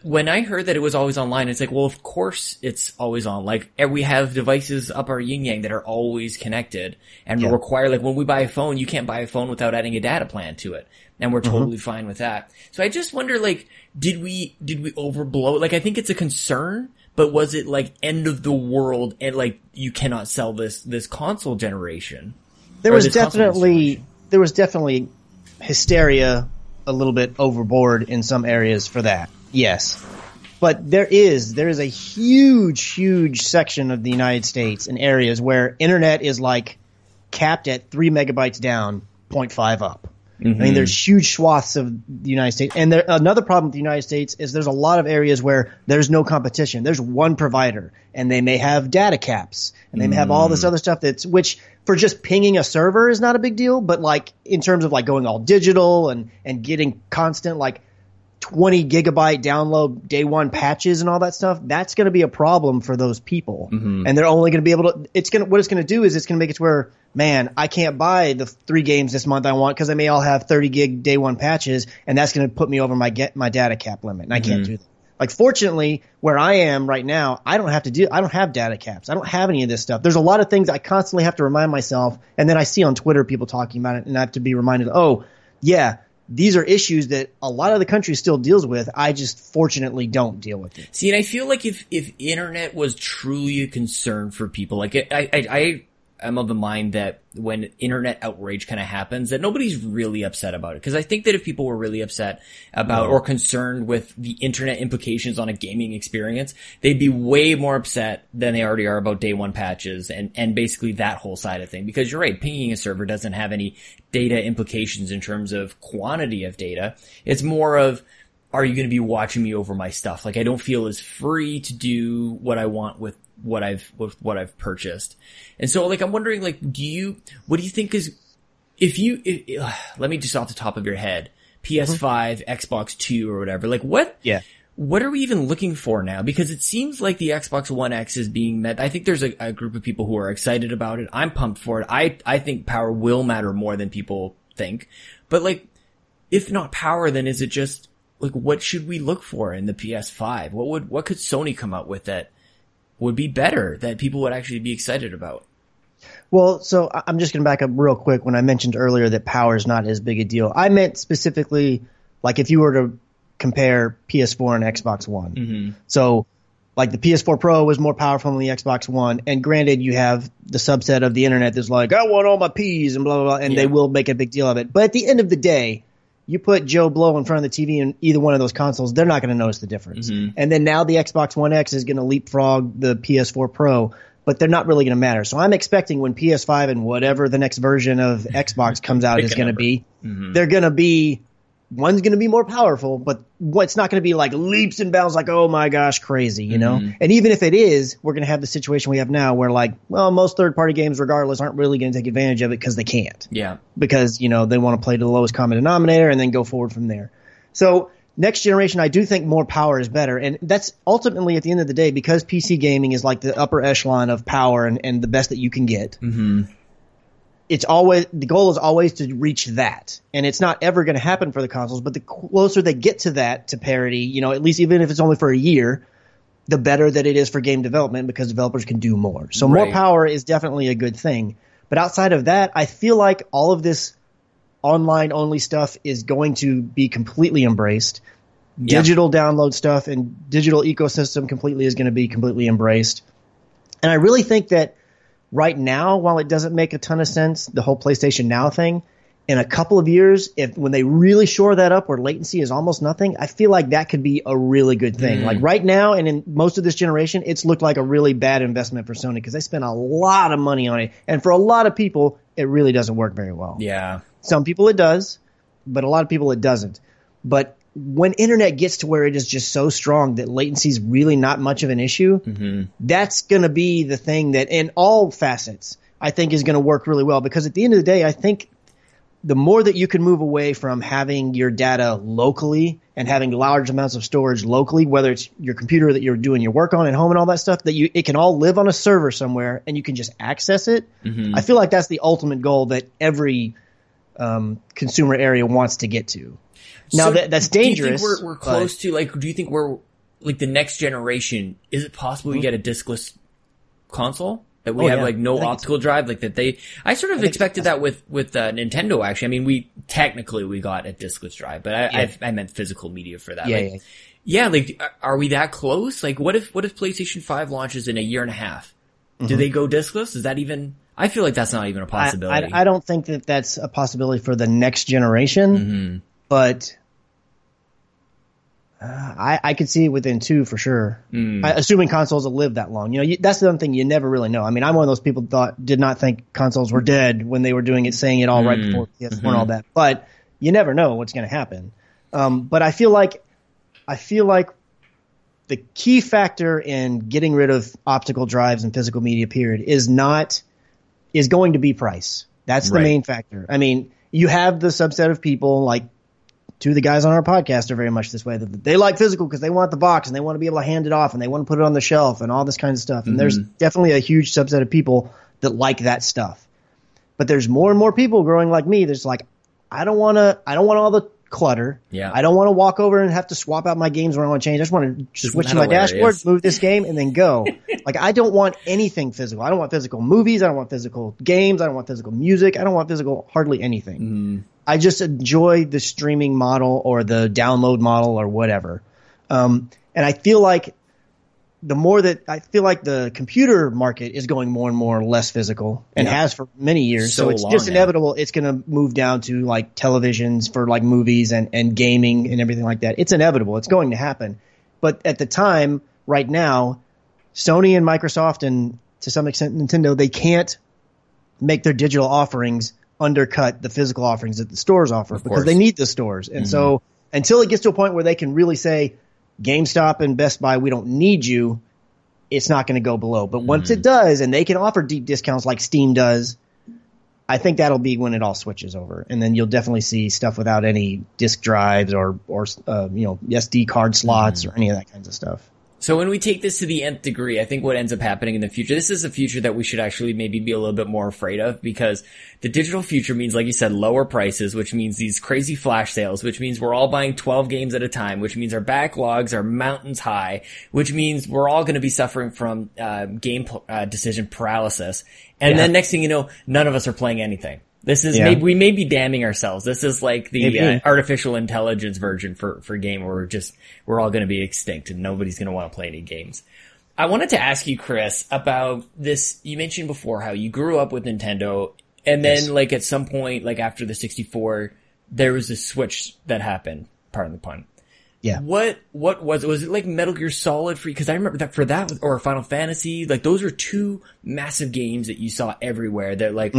when I heard that it was always online, it's like, well, of course it's always on. Like, we have devices up our yin yang that are always connected and Yeah. require, like, when we buy a phone, you can't buy a phone without adding a data plan to it. And we're mm-hmm. totally fine with that. So I just wonder, like, did we, did we overblow it? Like, I think it's a concern, but was it like end of the world and like, you cannot sell this, this console generation? there was definitely there was definitely hysteria a little bit overboard in some areas for that yes. But there is there is a huge huge section of the united states and areas where internet is like capped at 3 megabytes down 0.5 up. I mean, mm-hmm. there's huge swaths of the United States, and there, another problem with the United States is there's a lot of areas where there's no competition. There's one provider, and they may have data caps, and they may have all this mm. other stuff that's which for just pinging a server is not a big deal, but like in terms of like going all digital and and getting constant like 20 gigabyte download day one patches and all that stuff, that's going to be a problem for those people. Mm-hmm. And they're only going to be able to, it's going to, what it's going to do is it's going to make it to where, man, I can't buy the three games this month I want because I may all have 30 gig day one patches and that's going to put me over my get, my data cap limit and I can't mm-hmm. do that. Like fortunately, where I am right now, I don't have to do, I don't have data caps. I don't have any of this stuff. There's a lot of things I constantly have to remind myself. And then I see on Twitter people talking about it and I have to be reminded, oh, yeah, these are issues that a lot of the country still deals with. I just fortunately don't deal with it. See, and I feel like if if internet was truly a concern for people, like I I, I am of the mind that when internet outrage kind of happens, that nobody's really upset about it. Because I think that if people were really upset about or concerned with the internet implications on a gaming experience, they'd be way more upset than they already are about day one patches and and basically that whole side of thing. Because you're right, pinging a server doesn't have any data implications in terms of quantity of data. It's more of are you going to be watching me over my stuff? Like I don't feel as free to do what I want with what I've with what I've purchased. And so like I'm wondering like do you what do you think is if you if, let me just off the top of your head mm-hmm. PS5, Xbox 2 or whatever. Like what Yeah. what are we even looking for now? Because it seems like the Xbox One X is being met. I think there's a, a group of people who are excited about it. I'm pumped for it. I, I think power will matter more than people think. But like, if not power, then is it just like what should we look for in the PS5? What would what could Sony come up with that would be better that people would actually be excited about? Well, so I'm just going to back up real quick. When I mentioned earlier that power is not as big a deal, I meant specifically like if you were to compare PS4 and Xbox One. Mm-hmm. So, like the PS4 Pro was more powerful than the Xbox One, and granted, you have the subset of the internet that's like, I want all my P's and blah blah blah, and Yeah. they will make a big deal of it. But at the end of the day, you put Joe Blow in front of the TV in either one of those consoles, they're not going to notice the difference. Mm-hmm. And then now the Xbox One X is going to leapfrog the PS4 Pro, but they're not really going to matter. So I'm expecting when PS5 and whatever the next version of Xbox comes out Pick is going to be, Mm-hmm. they're going to be one's going to be more powerful, but what's not going to be like leaps and bounds like, oh my gosh, crazy, you know? Mm-hmm. And even if it is, we're going to have the situation we have now where like, well, most third party games regardless aren't really going to take advantage of it because they can't Yeah. because, you know, they want to play to the lowest common denominator and then go forward from there. So next generation, I do think more power is better. And that's ultimately at the end of the day, because PC gaming is like the upper echelon of power and, and the best that you can get mm-hmm. It's always the goal is always to reach that. And it's not ever going to happen for the consoles but the closer they get to that to parity you know at least even if it's only for a year the better that it is for game development because developers can do more. So more power is definitely a good thing. But outside of that i feel like all of this online only stuff is going to be completely embraced. Yeah. digital download stuff and digital ecosystem completely is going to be completely embraced. And i really think that right now, while it doesn't make a ton of sense, the whole PlayStation Now thing, in a couple of years, if when they really shore that up where latency is almost nothing, I feel like that could be a really good thing. Mm. Like right now and in most of this generation, it's looked like a really bad investment for Sony because they spent a lot of money on it. And for a lot of people, it really doesn't work very well. Yeah. Some people it does, but a lot of people it doesn't. But when internet gets to where it is just so strong that latency is really not much of an issue, mm-hmm. that's going to be the thing that in all facets I think is going to work really well. Because at the end of the day, I think the more that you can move away from having your data locally and having large amounts of storage locally, whether it's your computer that you're doing your work on at home and all that stuff, that you it can all live on a server somewhere and you can just access it. Mm-hmm. I feel like that's the ultimate goal that every um, consumer area wants to get to. Now So that that's do you dangerous. think we're, we're close to like. Do you think we're like the next generation? Is it possible we get a discless console that we Oh, have yeah. like no optical drive? Like that they. I sort of expected that with with uh, Nintendo. Actually, I mean, we technically we got a discless drive, but I I, I meant physical media for that. Yeah, Like, yeah. yeah, like are- are we that close? Like, what if what if PlayStation Five launches in a year and a half? Do they go discless? Is that even? I feel like that's not even a Mm-hmm. I, possibility. I, I don't think that that's a possibility for the next generation, Mm-hmm. but uh, I, I could see it within two for sure. Mm. I, assuming consoles will live that long. You know, you, that's the other thing you never really know. I mean, I'm one of those people that thought did not think consoles were dead when they were doing it, saying it all right before PS4 and Mm-hmm. all that. But you never know what's going to happen. Um, but I feel like I feel like the key factor in getting rid of optical drives and physical media period is not is going to be price. That's the Right. main factor. I mean, you have the subset of people like two of the guys on our podcast are very much this way they like physical because they want the box and they want to be able to hand it off and they want to put it on the shelf and all this kind of stuff. And there's mm-hmm. definitely a huge subset of people that like that stuff. But there's more and more people growing like me that's like, I don't want to, I don't want all the clutter. Yeah. I don't want to walk over and have to swap out my games when I want to change. I just want to Isn't switch to my hilarious? dashboard, move this game, and then go. like I don't want anything physical. I don't want physical movies. I don't want physical games. I don't want physical music. I don't want physical hardly anything. Mm-hmm. I just enjoy the streaming model or the download model or whatever. Um, and I feel like the more that I feel like the computer market is going more and more less physical and Yeah. has for many years. So, So it's just now. inevitable. It's going to move down to like televisions for like movies and, and gaming and everything like that. It's inevitable. It's going to happen. But at the time, right now, Sony and Microsoft and to some extent Nintendo, they can't make their digital offerings undercut the physical offerings that the stores offer because course. Mm-hmm. they need the stores. And so until it gets to a point where they can really say GameStop and Best Buy, we don't need you, it's not going to go below. But once Mm-hmm. it does and they can offer deep discounts like Steam does, I think that'll be when it all switches over, and then you'll definitely see stuff without any disk drives or or uh, you know SD card slots Mm-hmm. or any of that kinds of stuff. So when we take this to the nth degree, I think what ends up happening in the future, this is a future that we should actually maybe be a little bit more afraid of because the digital future means, like you said, lower prices, which means these crazy flash sales, which means we're all buying 12 games at a time, which means our backlogs are mountains high, which means we're all going to be suffering from uh, game uh, decision paralysis. And then next thing you know, none of us are playing anything. This is Yeah. maybe we may be damning ourselves. This is like the uh, artificial intelligence version for for game where we're just we're all going to be extinct and nobody's going to want to play any games. I wanted to ask you, Chris, about this. You mentioned before how you grew up with Nintendo, and then Yes. like at some point, like after the sixty four, there was a switch that happened. Pardon the pun. Yeah. What what was it? Was it like Metal Gear Solid for? you? Because I remember that for that or Final Fantasy, like those were two massive games that you saw everywhere. That like,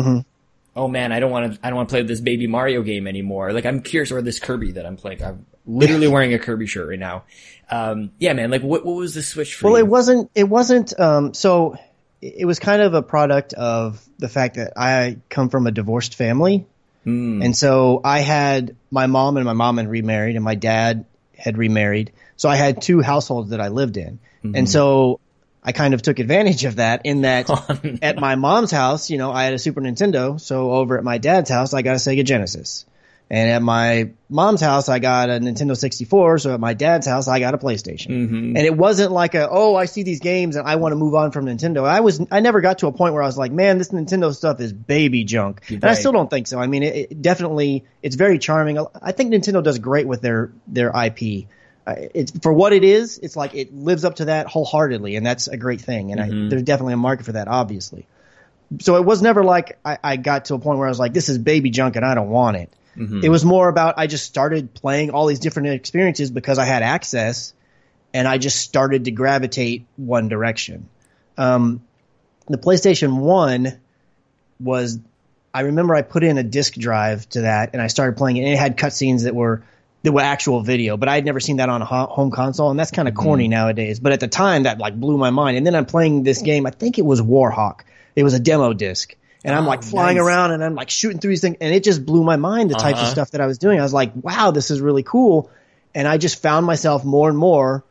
oh man, I don't want to, I don't want to play this baby Mario game anymore. Like I'm curious, or this Kirby that I'm playing. I'm literally wearing a Kirby shirt right now. Um, yeah, man. Like, what what was the switch for Well, you? it wasn't. It wasn't. Um, so it was kind of a product of the fact that I come from a divorced family, and so I had my mom and my mom had remarried, and my dad had remarried. So I had two households that I lived in, and so I kind of took advantage of that. In that, at my mom's house, you know, I had a Super Nintendo. So over at my dad's house, I got a Sega Genesis. And at my mom's house, I got a Nintendo 64. So at my dad's house, I got a PlayStation. And it wasn't like a, oh, I see these games and I want to move on from Nintendo. I was, I never got to a point where I was like, man, this Nintendo stuff is baby junk. And I still don't think so. I mean, it, it definitely, it's very charming. I think Nintendo does great with their, their IP. It's for what it is. It's like it lives up to that wholeheartedly, and that's a great thing. And I, there's definitely a market for that, obviously. So it was never like I, I got to a point where I was like, this is baby junk and I don't want it. It was more about I just started playing all these different experiences because I had access, and I just started to gravitate one direction. Um, the PlayStation One was I remember I put in a disk drive to that and I started playing it and it had cutscenes that were that were actual video, but I had never seen that on a home console and that's kind of corny nowadays. But at the time that like blew my mind. And then I'm playing this game, I think it was Warhawk. It was a demo disc. And I'm Oh, like flying nice. around and I'm like shooting through these things and it just blew my mind the types of Uh-huh. stuff that I was doing. I was like, wow, this is really cool. And I just found myself more and more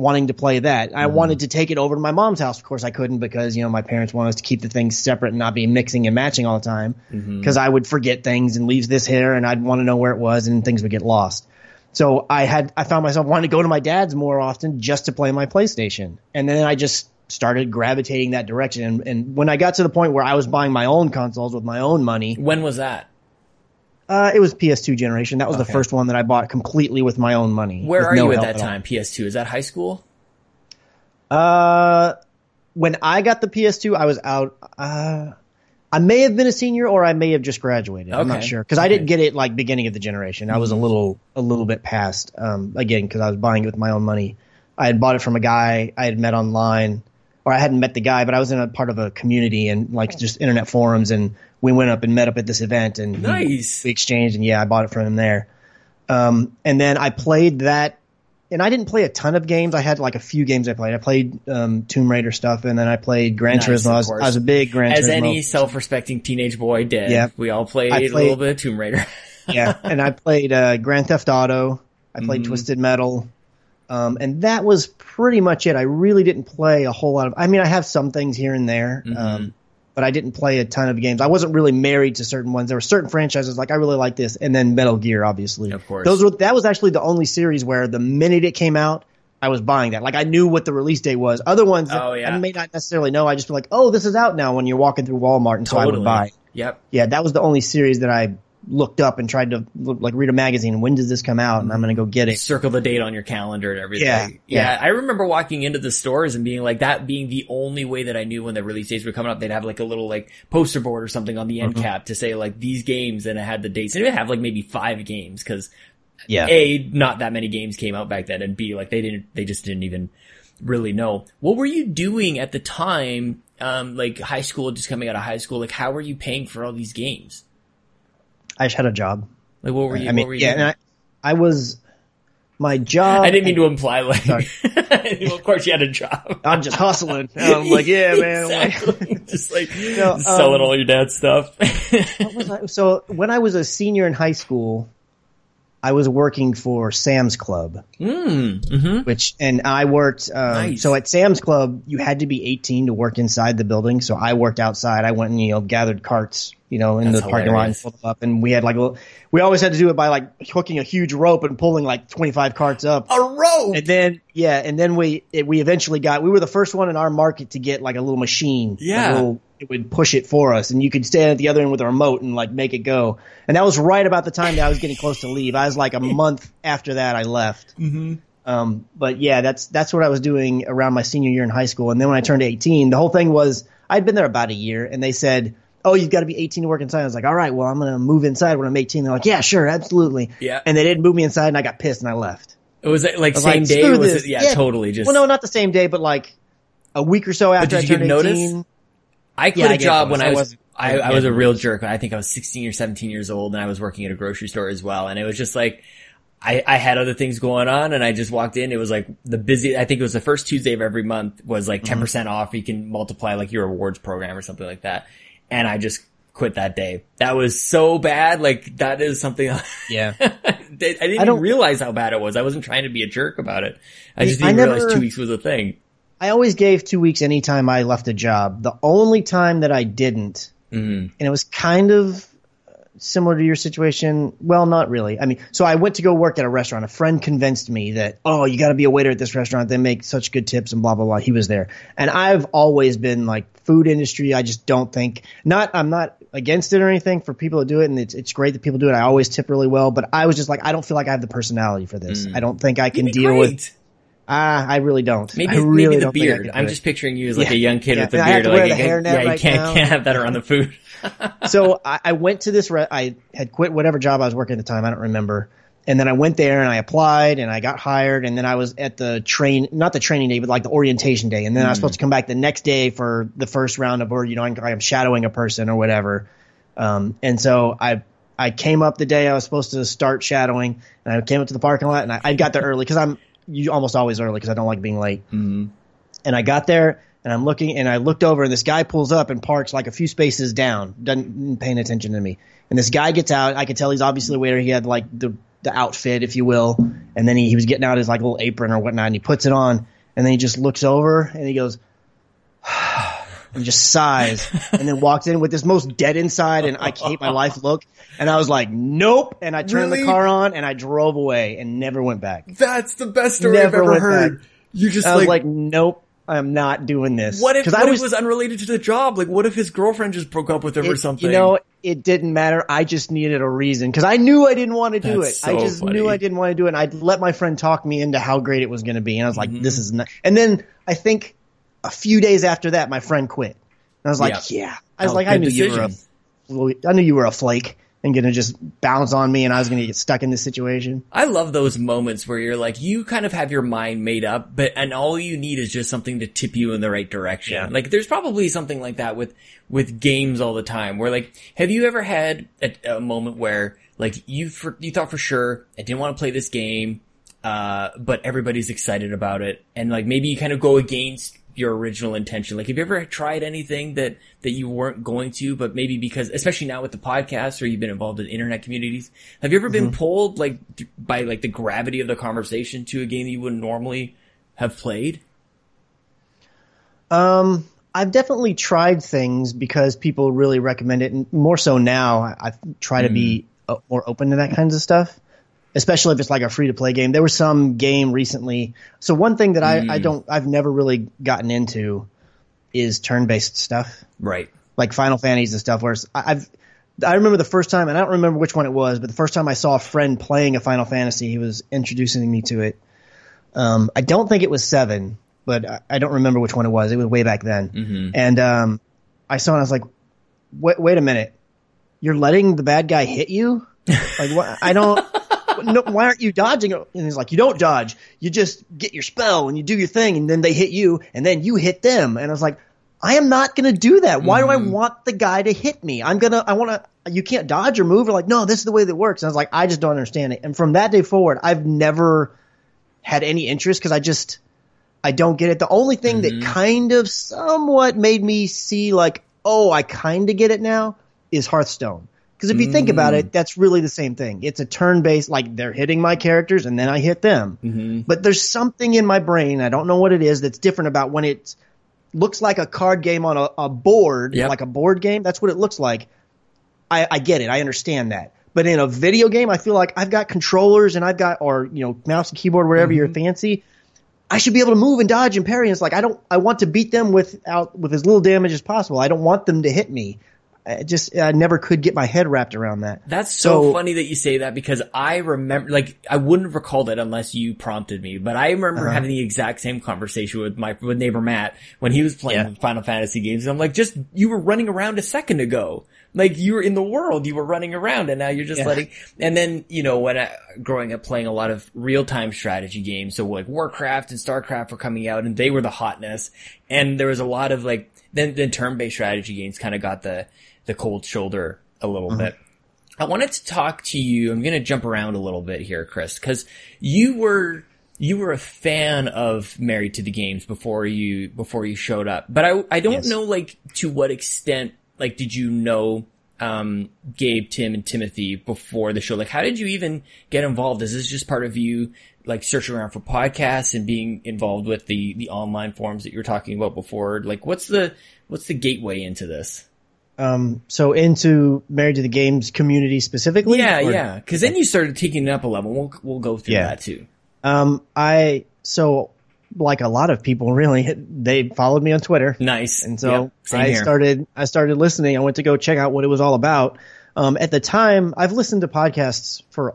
wanting to play that. I mm-hmm. wanted to take it over to my mom's house. Of course, I couldn't because you know my parents wanted us to keep the things separate and not be mixing and matching all the time. Mm-hmm. Because I would forget things and leave this here, and I'd want to know where it was, and things would get lost. So I had I found myself wanting to go to my dad's more often just to play my PlayStation, and then I just started gravitating that direction. And, and when I got to the point where I was buying my own consoles with my own money, when was that? Uh, it was PS2 generation. That was Okay. the first one that I bought completely with my own money. Where are no you at that all. time? PS2 is that high school? Uh, when I got the PS2, I was out. Uh, I may have been a senior or I may have just graduated. I'm not sure because I didn't get it like beginning of the generation. I was a little a little bit past. Um, again because I was buying it with my own money. I had bought it from a guy I had met online, or I hadn't met the guy, but I was in a part of a community and like just internet forums, and we went up and met up at this event, and Nice. we exchanged, and yeah, I bought it from him there. Um, and then I played that, and I didn't play a ton of games. I had like a few games I played. I played um, Tomb Raider stuff, and then I played Gran Nice, Turismo. I was. I was a big Gran As Turismo. any self-respecting teenage boy did. Yeah. We all played, I a played- little bit of Tomb Raider. yeah, and I played uh, Grand Theft Auto. I Mm-hmm. played Twisted Metal. Um, and that was pretty much it. I really didn't play a whole lot of. I mean, I have some things here and there, Mm-hmm. um, but I didn't play a ton of games. I wasn't really married to certain ones. There were certain franchises like I really like this, and then Metal Gear, obviously. Of course. those were that was actually the only series where the minute it came out, I was buying that. Like I knew what the release date was. Other ones, Oh, yeah. I may not necessarily know. I just be like, oh, this is out now when you're walking through Walmart, and so I would buy. Yep. Yeah, that was the only series that I looked up and tried to like read a magazine. When does this come out? And I'm gonna go get it. Circle the date on your calendar and everything. Yeah, yeah. I remember walking into the stores and being like, that being the only way that I knew when the release dates were coming up, they'd have like a little like poster board or something on the end Mm-hmm. cap to say like these games and it had the dates. And it would have like maybe five games because Yeah, A, not that many games came out back then, and B, like they didn't, they just didn't even really know. What were you doing at the time? Um, like high school, just coming out of high school, like how were you paying for all these games? I just had a job. Like what were you? I mean, what were you yeah, doing? and I, I was my job. I didn't mean to imply like, well, of course you had a job. I'm just hustling. And I'm like, yeah, man. I'm like- Exactly. just like No, selling um, all your dad's stuff. what was I- so when I was a senior in high school, I was working for Sam's Club, mm, hmm which and I worked. Um, Nice. So at Sam's Club, you had to be 18 to work inside the building. So I worked outside. I went and you know gathered carts you know, in That's the parking lot and them up. And we had like, a we always had to do it by like hooking a huge rope and pulling like 25 carts up. A rope. And then, yeah, and then we, it, we eventually got, we were the first one in our market to get like a little machine. Yeah. little- it would push it for us and you could stand at the other end with a remote and like make it go. And that was right about the time that I was getting close to leave. I was like a month after that I left. Mm-hmm. Um, but yeah, that's, that's what I was doing around my senior year in high school. And then when I turned 18, the whole thing was I'd been there about a year and they said, Oh, you've got to be 18 to work inside. I was like, all right, well, I'm going to move inside when I'm 18. They're like, yeah, sure, absolutely. Yeah. And they didn't move me inside and I got pissed and I left. it was like was same like, day. Was it? Yeah, totally. Just well, no, not the same day, but like a week or so after did I you turned 18. notice? I quit Yeah, I job when I was I, I I was a real jerk. I think I was 16 or 17 years old and I was working at a grocery store as well. And it was just like, I, I had other things going on and I just walked in. It was like the busy, I think it was the first Tuesday of every month was like 10% Mm-hmm. off. You can multiply like your rewards program or something like that. And I just quit that day. That was so bad. Like that is something Yeah. I didn't even don't- realize how bad it was. I wasn't trying to be a jerk about it. I just I didn't never- realize two weeks was a thing. I always gave two weeks anytime I left a job. The only time that I didn't, mm-hmm. and it was kind of similar to your situation. Well, not really. I mean, so I went to go work at a restaurant. A friend convinced me that, oh, you got to be a waiter at this restaurant. They make such good tips and blah, blah, blah. He was there. And I've always been like food industry. I just don't think, not, I'm not against it or anything for people to do it. And it's, it's great that people do it. I always tip really well, but I was just like, I don't feel like I have the personality for this. I don't think I can deal with, ah, I really don't. Maybe, I really maybe the don't think I beard. I'm just picturing you as like Yeah. a young kid Yeah. with the And I have beard. like, the hairnet yeah, you right can't, now. can't have that around the food. so I, I went to this. Re- I had quit whatever job I was working at the time. I don't remember. And then I went there and I applied and I got hired. And then I was at the train, not the training day, but like the orientation day. And then I was supposed to come back the next day for the first round of, or you know, I'm, I'm shadowing a person or whatever. Um, and so I I came up the day I was supposed to start shadowing, and I came up to the parking lot, and I, I got there early because I'm you almost always early because I don't like being late. Mm-hmm. And I got there, and I'm looking, and I looked over, and this guy pulls up and parks like a few spaces down, doesn't paying attention to me. And this guy gets out. I could tell he's obviously a waiter. He had like the the outfit, if you will, and then he, he was getting out his like little apron or whatnot, and he puts it on, and then he just looks over and he goes. And just sighs, and then walked in with this most dead inside and I hate my life look. And I was like, nope. And I turned Really? the car on and I drove away and never went back. That's the best story Never I've ever heard. back. You just I was like, like, nope, I'm not doing this. what if, 'Cause what I if was, it was unrelated to the job? Like, what if his girlfriend just broke up with him or something? You know, it didn't matter. I just needed a reason because I knew I didn't want to do That's it. I just funny. knew I didn't want to do it. And I'd let my friend talk me into how great it was going to be. And I was like, Mm-hmm. this is not. And then I think a few days after that, my friend quit. And I was like, Yeah. yeah. I was Oh, like, I knew you were decision. a, I knew you were a flake and going to just bounce on me and I was going to get stuck in this situation. I love those moments where you're like, you kind of have your mind made up, but, and all you need is just something to tip you in the right direction. Yeah. Like, there's probably something like that with, with games all the time where like, have you ever had a, a moment where like you, for, you thought for sure, I didn't want to play this game, uh, but everybody's excited about it. And like, maybe you kind of go against your original intention. Like, have you ever tried anything that, that you weren't going to, but maybe because, especially now with the podcast or you've been involved in internet communities, have you ever been pulled like by like the gravity of the conversation to a game that you wouldn't normally have played? Um, I've definitely tried things because people really recommend it, and more so now. I, I try to be uh, more open to that kinds of stuff, especially if it's like a free to play game. There was some game recently. So one thing that I, I don't, I've never really gotten into is turn based stuff, Right. like Final Fantasies and stuff. Where I- I've, I remember the first time, and I don't remember which one it was, but the first time I saw a friend playing a Final Fantasy, he was introducing me to it. Um, I don't think it was seven, but I, I don't remember which one it was. It was way back then. And um, I saw it. and I was like, "Wait, wait a minute! You're letting the bad guy hit you? Like, what? I don't. No, why aren't you dodging? And he's like, "You don't dodge. You just get your spell and you do your thing, and then they hit you, and then you hit them." And I was like, "I am not going to do that. Why do I mm-hmm. want the guy to hit me? I'm gonna. I want to." You can't dodge or move. Or like, no, this is the way that works. And I was like, I just don't understand it. And from that day forward, I've never had any interest because I just I don't get it. The only thing that mm-hmm. kind of somewhat made me see like, oh, I kind of get it now is Hearthstone. Because if you think about it, mm-hmm. that's really the same thing. It's a turn based, like they're hitting my characters and then I hit them. Mm-hmm. But there's something in my brain, I don't know what it is, that's different about when it looks like a card game on a, a board, Yep. like a board game. That's what it looks like. I, I get it. I understand that. But in a video game, I feel like I've got controllers and I've got, or, you know, mouse and keyboard, wherever you're mm-hmm. fancy. I should be able to move and dodge and parry. And it's like, I don't, I want to beat them without, with as little damage as possible. I don't want them to hit me. I just, I never could get my head wrapped around that. That's so, So- funny that you say that because I remember, like, I wouldn't recall that unless you prompted me, but I remember Uh-huh. having the exact same conversation with my, with neighbor Matt when he was playing Yeah. Final Fantasy games. And I'm like, just, you were running around a second ago. Like, you were in the world, you were running around and now you're just Yeah. letting, and then, you know, when I, growing up playing a lot of real-time strategy games, so like Warcraft and StarCraft were coming out and they were the hotness. And there was a lot of like, then, then turn-based strategy games kind of got the, the cold shoulder a little mm-hmm. bit. I wanted to talk to you. I'm going to jump around a little bit here, Chris, because you were you were a fan of Married to the Games before you before you showed up. But I I don't Yes. know like to what extent like did you know um Gabe, Tim, and Timothy before the show? Like how did you even get involved? Is this just part of you like searching around for podcasts and being involved with the the online forums that you were talking about before? Like what's the what's the gateway into this? Um, so into Married to the Games community specifically? Yeah, Or- yeah. Because then you started taking it up a level. We'll we'll go through Yeah. that too. Um, I, so like a lot of people really, they followed me on Twitter. Nice. And so Yep, I here. started, I started listening. I went to go check out what it was all about. Um, at the time, I've listened to podcasts for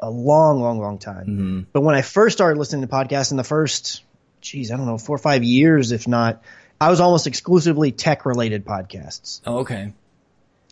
a long, long, long time. Mm-hmm. But when I first started listening to podcasts in the first, geez, I don't know, four or five years, if not, I was almost exclusively tech related podcasts. Oh, okay.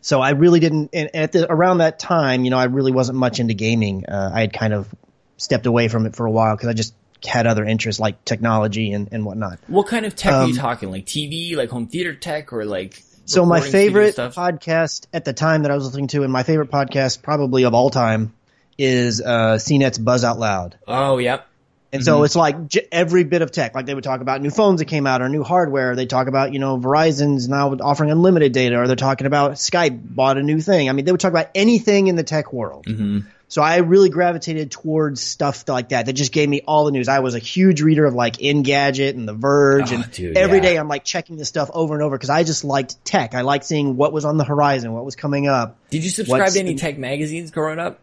So I really didn't, and at the, around that time, you know, I really wasn't much into gaming. Uh, I had kind of stepped away from it for a while because I just had other interests like technology and, and whatnot. What kind of tech are you Um, talking? Like TV, like home theater tech, or like? So my favorite podcast at the time that I was listening to, and my favorite podcast probably of all time, is uh, CNET's Buzz Out Loud. Oh, yep. And Mm-hmm. so it's like j- every bit of tech. Like they would talk about new phones that came out or new hardware. They talk about, you know, Verizon's now offering unlimited data, or they're talking about Skype bought a new thing. I mean, they would talk about anything in the tech world. Mm-hmm. So I really gravitated towards stuff like that. That just gave me all the news. I was a huge reader of like Engadget and The Verge, Oh, and dude, every yeah. day I'm like checking this stuff over and over because I just liked tech. I liked seeing what was on the horizon, what was coming up. Did you subscribe to any tech magazines growing up?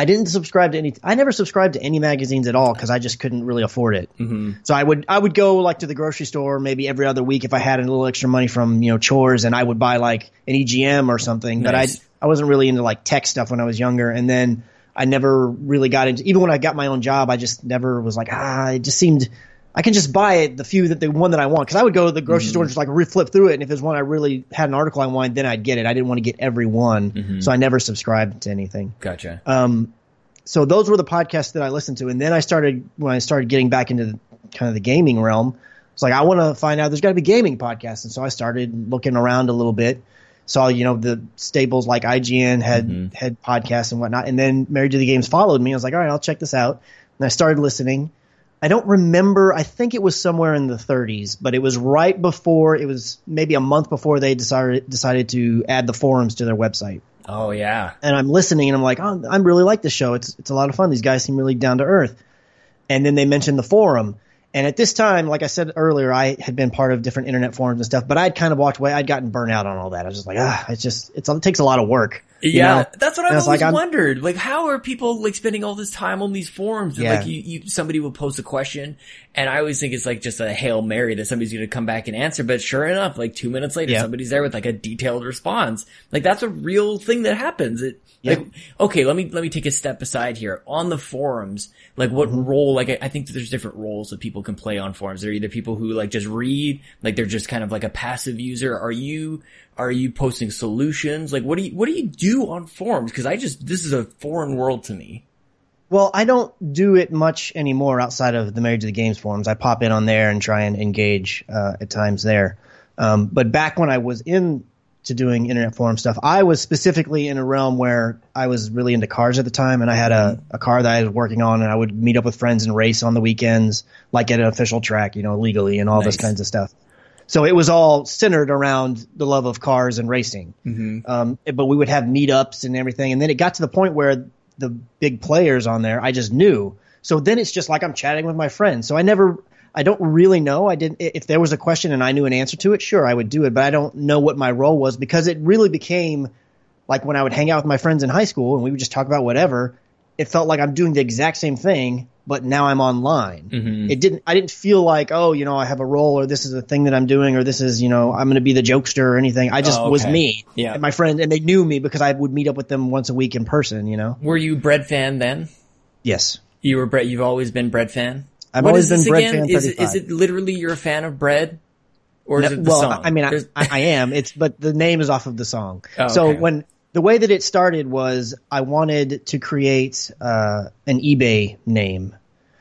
I didn't subscribe to any. I never subscribed to any magazines at all because I just couldn't really afford it. Mm-hmm. So I would I would go like to the grocery store maybe every other week if I had a little extra money from you know chores, and I would buy like an EGM or something. But I I wasn't really into like tech stuff when I was younger, and then I never really got into. Even when I got my own job, I just never was like ah. It just seemed. I can just buy it, the few that the one that I want, because I would go to the grocery store mm-hmm. and just like flip through it, and if there's one I really had an article I wanted, then I'd get it. I didn't want to get every one, mm-hmm. so I never subscribed to anything Gotcha. um, so those were the podcasts that I listened to, and then I started when I started getting back into the, kind of the gaming realm. It's like I want to find out there's got to be gaming podcasts, and so I started looking around a little bit. Saw you know the staples like IGN had mm-hmm. had podcasts and whatnot, and then Married to the Games followed me. I was like, all right, I'll check this out, and I started listening. I don't remember. I think it was somewhere in the 30s, but it was right before. It was maybe a month before they decided decided to add the forums to their website Oh yeah. and I'm listening and I'm like, oh, I really like this show. It's it's a lot of fun. These guys seem really down to earth. And then they mentioned the forum. And at this time, like I said earlier, I had been part of different internet forums and stuff, but I'd kind of walked away. I'd gotten burnt out on all that. I was just like, ah, it's just, it's, it takes a lot of work. Yeah, know? that's what I've always like, I'm- wondered. Like, how are people like spending all this time on these forums? And Yeah. like, you, you, somebody will post a question, and I always think it's like just a hail mary that somebody's going to come back and answer. But sure enough, like two minutes later, Yeah. somebody's there with like a detailed response. Like that's a real thing that happens. It Yeah. like okay, let me let me take a step aside here on the forums. Like, what Mm-hmm. role? Like, I, I think that there's different roles that people can play on forums. They're either people who like just read, like they're just kind of like a passive user. Are you? Are you posting solutions? Like, what do you, what do you do on forums? Cause I just, this is a foreign world to me. Well, I don't do it much anymore outside of the Married to the Games forums. I pop in on there and try and engage uh, at times there. Um, but back when I was in to doing internet forum stuff, I was specifically in a realm where I was really into cars at the time, and I had a, a car that I was working on, and I would meet up with friends and race on the weekends, like at an official track, you know, legally and all Nice. this kinds of stuff. So it was all centered around the love of cars and racing. Um, but we would have meetups and everything. And then it got to the point where the big players on there, I just knew. So then it's just like I'm chatting with my friends. So I never, I don't really know. I didn't, if there was a question and I knew an answer to it, sure, I would do it. But I don't know what my role was because it really became like when I would hang out with my friends in high school and we would just talk about whatever, it felt like I'm doing the exact same thing, but now I'm online. Mm-hmm. It didn't, I didn't feel like, oh, you know, I have a role or this is a thing that I'm doing or this is, you know, I'm going to be the jokester or anything. I just Oh, was me Yeah. and my friend and they knew me because I would meet up with them once a week in person, you know? Were you bread fan then? Yes. You were bread. You've always been bread fan. I've What always been bread again? fan Is it, 35. is it literally you're a fan of bread, or is it the well, song? I mean, I, I I am. It's but the name is off of the song. Oh, so okay. when the way that it started was I wanted to create uh, an eBay name,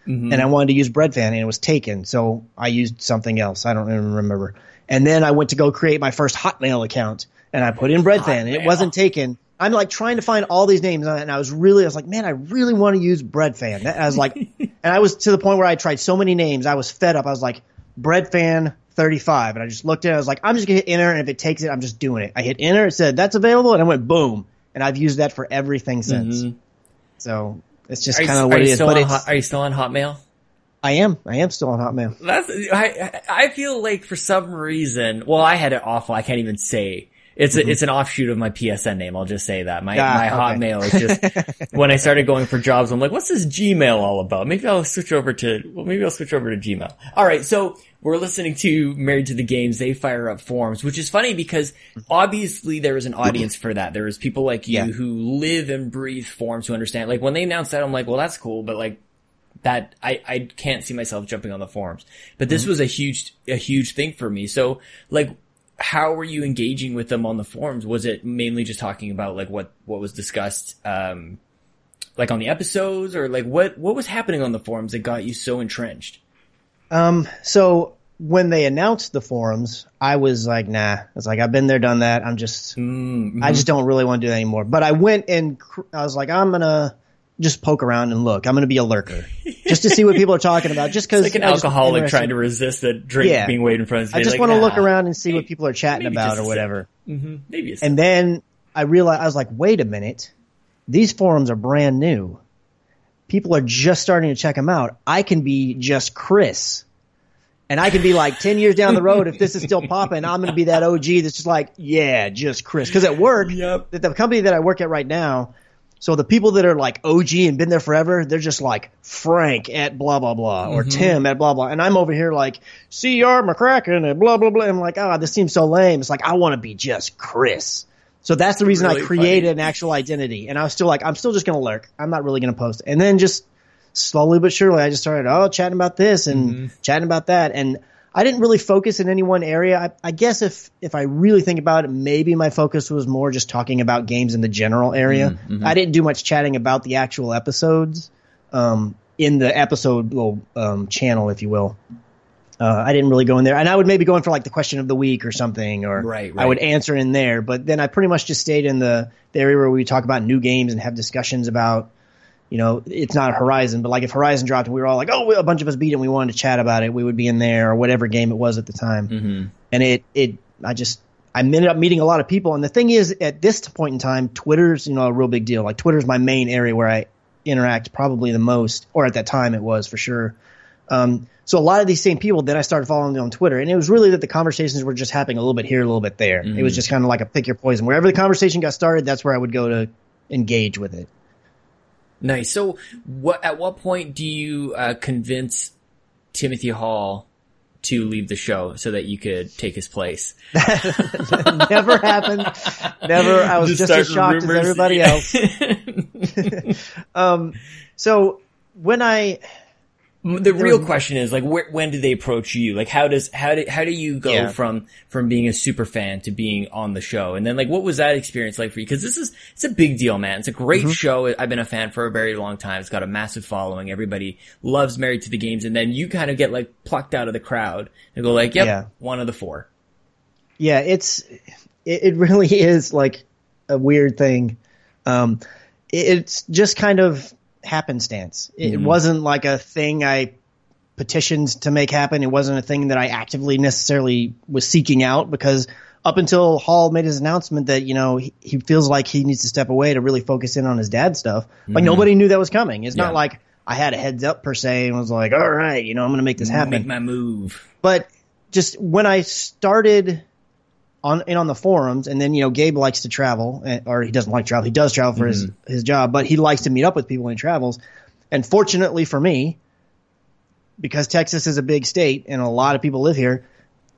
Mm-hmm. and I wanted to use Bread Fan, and it was taken. So I used something else. I don't even remember. And then I went to go create my first Hotmail account, and I put in Bread Fan, and it wasn't taken. I'm like trying to find all these names, and I was really, I was like, man, I really want to use Bread Fan. I was like, and I was to the point where I tried so many names, I was fed up. I was like, Bread Fan 35, and I just looked at it. I was like, I'm just gonna hit enter, and if it takes it, I'm just doing it. I hit enter, it said that's available, and I went boom, and I've used that for everything since. So it's just Mm-hmm. kind of what it is. But on it's, hot, Are you still on Hotmail? I am, I am still on Hotmail. That's I. I feel like for some reason, well, I had it awful. I can't even say. It's a, it's an offshoot of my PSN name. I'll just say that my Ah, my okay. Hotmail is just when I started going for jobs. I'm like, what's this Gmail all about? Maybe I'll switch over to well, maybe I'll switch over to Gmail. All right, so we're listening to Married to the Games. They fire up forums, which is funny because obviously there is an audience for that. There is people like you Yeah. who live and breathe forums who understand. Like when they announced that, I'm like, well, that's cool, but like that I, I can't see myself jumping on the forums. But this was a huge a huge thing for me. So like how were you engaging with them on the forums? Was it mainly just talking about like what what was discussed um like on the episodes or like what what was happening on the forums that got you so entrenched? Um, so when they announced the forums, I was like, nah. It's like I've been there, done that. I'm just, Mm-hmm. I just don't really want to do that anymore. But I went and cr- I was like, I'm gonna just poke around and look. I'm gonna be a lurker, just to see what people are talking about. Just because Like an alcoholic trying to resist a drink Yeah. being waited in front of his I just like, want to look around and see what people are chatting about or whatever. Maybe And then I realized I was like, wait a minute, these forums are brand new. People are just starting to check them out. I can be just Chris. And I can be like 10 years down the road, if this is still popping, I'm going to be that OG that's just like, yeah, just Chris. Cause at work, Yep. the, the company that I work at right now, so the people that are like OG and been there forever, they're just like Frank at blah, blah, blah, or Tim at blah, blah. And I'm over here like CR McCracken and blah, blah, blah. I'm like, ah, this seems so lame. It's like, I want to be just Chris. So that's the reason Really I created funny. an actual identity. And I was still like, I'm still just going to lurk. I'm not really going to post. And then just slowly but surely, I just started, oh, chatting about this and Mm-hmm. chatting about that. And I didn't really focus in any one area. I, I guess if, if I really think about it, maybe my focus was more just talking about games in the general area. Mm-hmm. I didn't do much chatting about the actual episodes, um, in the episode little, um, channel, if you will. Uh, I didn't really go in there, and I would maybe go in for like the question of the week or something, or Right, I would answer in there. But then I pretty much just stayed in the, the area where we talk about new games and have discussions about, you know, it's not Horizon, but like if Horizon dropped and we were all like, oh, a bunch of us beat it, and we wanted to chat about it, we would be in there or whatever game it was at the time. Mm-hmm. And it, it, I just, I ended up meeting a lot of people. And the thing is, at this point in time, Twitter's, you know, a real big deal. Like Twitter's my main area where I interact probably the most, or at that time it was for sure. Um, so a lot of these same people, then I started following them on Twitter, and it was really that the conversations were just happening a little bit here, a little bit there. It was just kind of like a pick your poison. Wherever the conversation got started, that's where I would go to engage with it. Nice. So, what at what point do you uh, convince Timothy Hall to leave the show so that you could take his place? Never happened. Never. I was just, start as shocked as everybody else. um, so when I The real question is like, where, when do they approach you? Like, how does how do how do you go Yeah. from from being a super fan to being on the show? And then like, what was that experience like for you? Because this is it's a big deal, man. It's a great Mm-hmm. show. I've been a fan for a very long time. It's got a massive following. Everybody loves Married to the Games, and then you kind of get like plucked out of the crowd and go like, "Yep, Yeah. one of the four. yeah, it's it, it really is like a weird thing. Um, it- it's just kind of happenstance. It Mm-hmm. wasn't like a thing I petitioned to make happen. It wasn't a thing that I actively necessarily was seeking out because up until Hall made his announcement that you know he, he feels like he needs to step away to really focus in on his dad stuff. Like nobody knew that was coming. It's Mm-hmm. Yeah. not like I had a heads up per se and was like, all right, you know, I'm going to make this happen Make my move. but just when I started on and on the forums, and then you know Gabe likes to travel, eh, or he doesn't like travel. He does travel for his his job, but he likes to meet up with people when he travels. And fortunately for me, because Texas is a big state and a lot of people live here,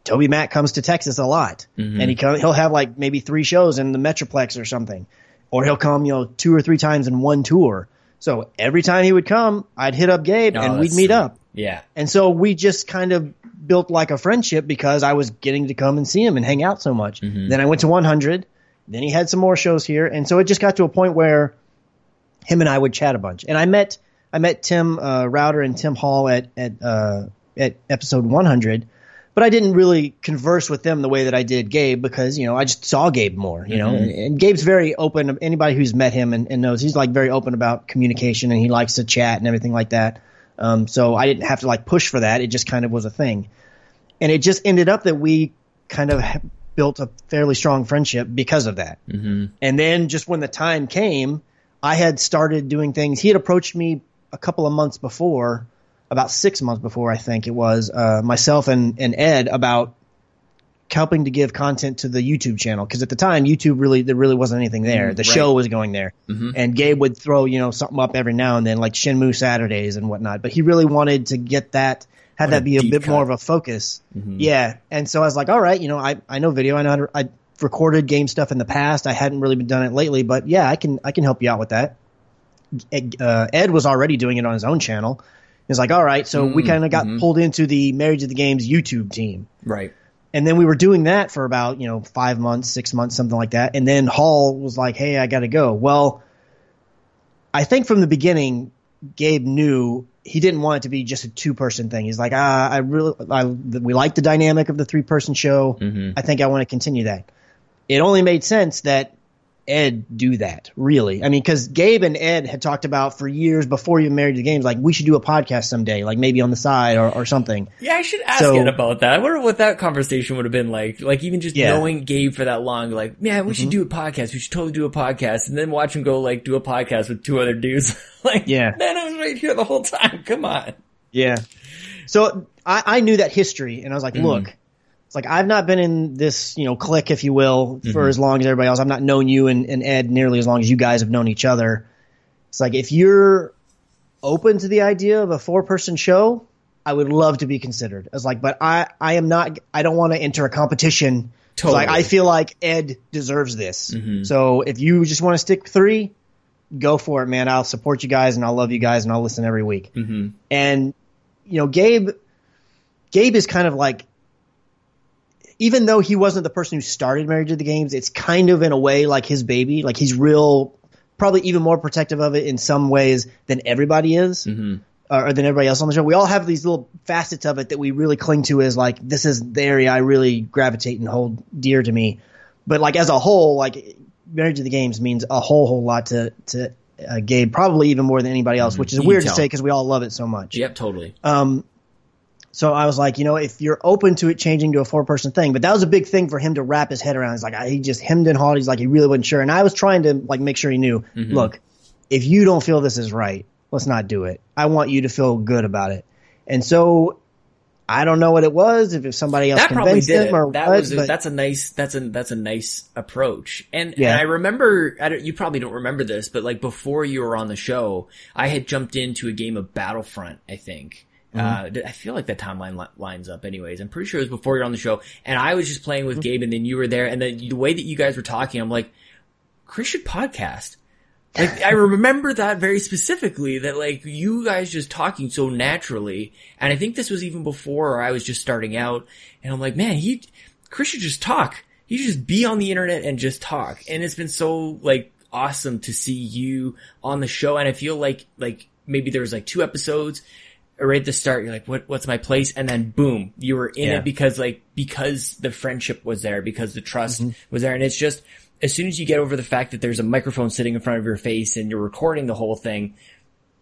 Toby Mac comes to Texas a lot, and he come, he'll have like maybe three shows in the Metroplex or something, or he'll come you know two or three times in one tour. So every time he would come, I'd hit up Gabe Oh, and we'd meet sweet. up. Yeah. And so we just kind of built like a friendship because I was getting to come and see him and hang out so much. Then I went to 100. Then he had some more shows here, and so it just got to a point where him and I would chat a bunch. And I met I met Tim uh, Router and Tim Hall at at uh, at episode 100, but I didn't really converse with them the way that I did Gabe because you know I just saw Gabe more. You know, and, and Gabe's very open. Anybody who's met him and, and knows he's like very open about communication and he likes to chat and everything like that. Um, so I didn't have to like push for that. It just kind of was a thing, and it just ended up that we kind of built a fairly strong friendship because of that. Mm-hmm. And then just when the time came, I had started doing things. He had approached me a couple of months before, about six months before, I think it was, uh, myself and, and Ed about helping to give content to the YouTube channel. Cause at the time, YouTube really, there really wasn't anything there. Mm, the show was going there. Mm-hmm. And Gabe would throw, you know, something up every now and then, like Shenmue Saturdays and whatnot. But he really wanted to get that, have Like a that be a bit more of a focus. Mm-hmm. Yeah. And so I was like, all right, you know, I, I know video. I know how to, I recorded game stuff in the past. I hadn't really been done it lately, but yeah, I can, I can help you out with that. Uh, Ed was already doing it on his own channel. He's like, all right. So we mm, kind of got mm-hmm. pulled into the Married to the Games YouTube team. Right. And then we were doing that for about, you know, five months, six months, something like that. And then Hall was like, Hey, I got to go. Well, I think from the beginning, Gabe knew he didn't want it to be just a two person thing. He's like, ah, I really, I, we like the dynamic of the three person show. I think I want to continue that. It only made sense that Ed do that, really. I mean, because Gabe and Ed had talked about for years before you married the games, like we should do a podcast someday, like maybe on the side or, or something. Yeah, I should ask So- Ed about that. I wonder what that conversation would have been like. Like even just Yeah. knowing Gabe for that long, like, man, we should mm-hmm. do a podcast. We should totally do a podcast, and then watch him go like do a podcast with two other dudes. like, Yeah. man, I was right here the whole time. Come on. Yeah. So I, I knew that history, and I was like, mm-hmm. look, it's like I've not been in this, you know, clique, if you will, for mm-hmm. as long as everybody else. I've not known you and, and Ed nearly as long as you guys have known each other. It's like if you're open to the idea of a four person show, I would love to be considered. As like, but I, I am not. I don't want to enter a competition. It's Like I feel like Ed deserves this. Mm-hmm. So if you just want to stick three, go for it, man. I'll support you guys and I'll love you guys and I'll listen every week. Mm-hmm. And you know, Gabe, Gabe is kind of like, even though he wasn't the person who started Married to the Games, it's kind of in a way like his baby. Like he's real, probably even more protective of it in some ways than everybody is, mm-hmm. or, or than everybody else on the show. We all have these little facets of it that we really cling to as like this is the area I really gravitate and hold dear to me. But like as a whole, like Married to the Games means a whole whole lot to to uh, Gabe, probably even more than anybody else, mm-hmm. which is You weird to say because we all love it so much. Yep, totally. Um, So I was like, you know, if you're open to it changing to a four person thing, but that was a big thing for him to wrap his head around. He's like, I, he just hemmed and hawed. He's like, he really wasn't sure. And I was trying to like make sure he knew, mm-hmm. look, if you don't feel this is right, let's not do it. I want you to feel good about it. And so I don't know what it was, if, if somebody else that probably did him or That what, was a, but that's a nice that's a that's a nice approach. And, Yeah. and I remember I don't, you probably don't remember this, but like before you were on the show, I had jumped into a game of Battlefront. I think. Mm-hmm. Uh, I feel like that timeline li- lines up. Anyways, I'm pretty sure it was before you're on the show, and I was just playing with Mm-hmm. Gabe, and then you were there, and the, the way that you guys were talking, I'm like, Chris should podcast. Like I remember that very specifically that like you guys just talking so naturally. And I think this was even before I was just starting out and I'm like, man, he, Chris should just talk. He should just be on the internet and just talk. And it's been so like awesome to see you on the show. And I feel like, like maybe there was like two episodes right at the start. You're like, what, what's my place? And then boom, you were in Yeah. it because like, because the friendship was there, because the trust mm-hmm. was there. And it's just, as soon as you get over the fact that there's a microphone sitting in front of your face and you're recording the whole thing,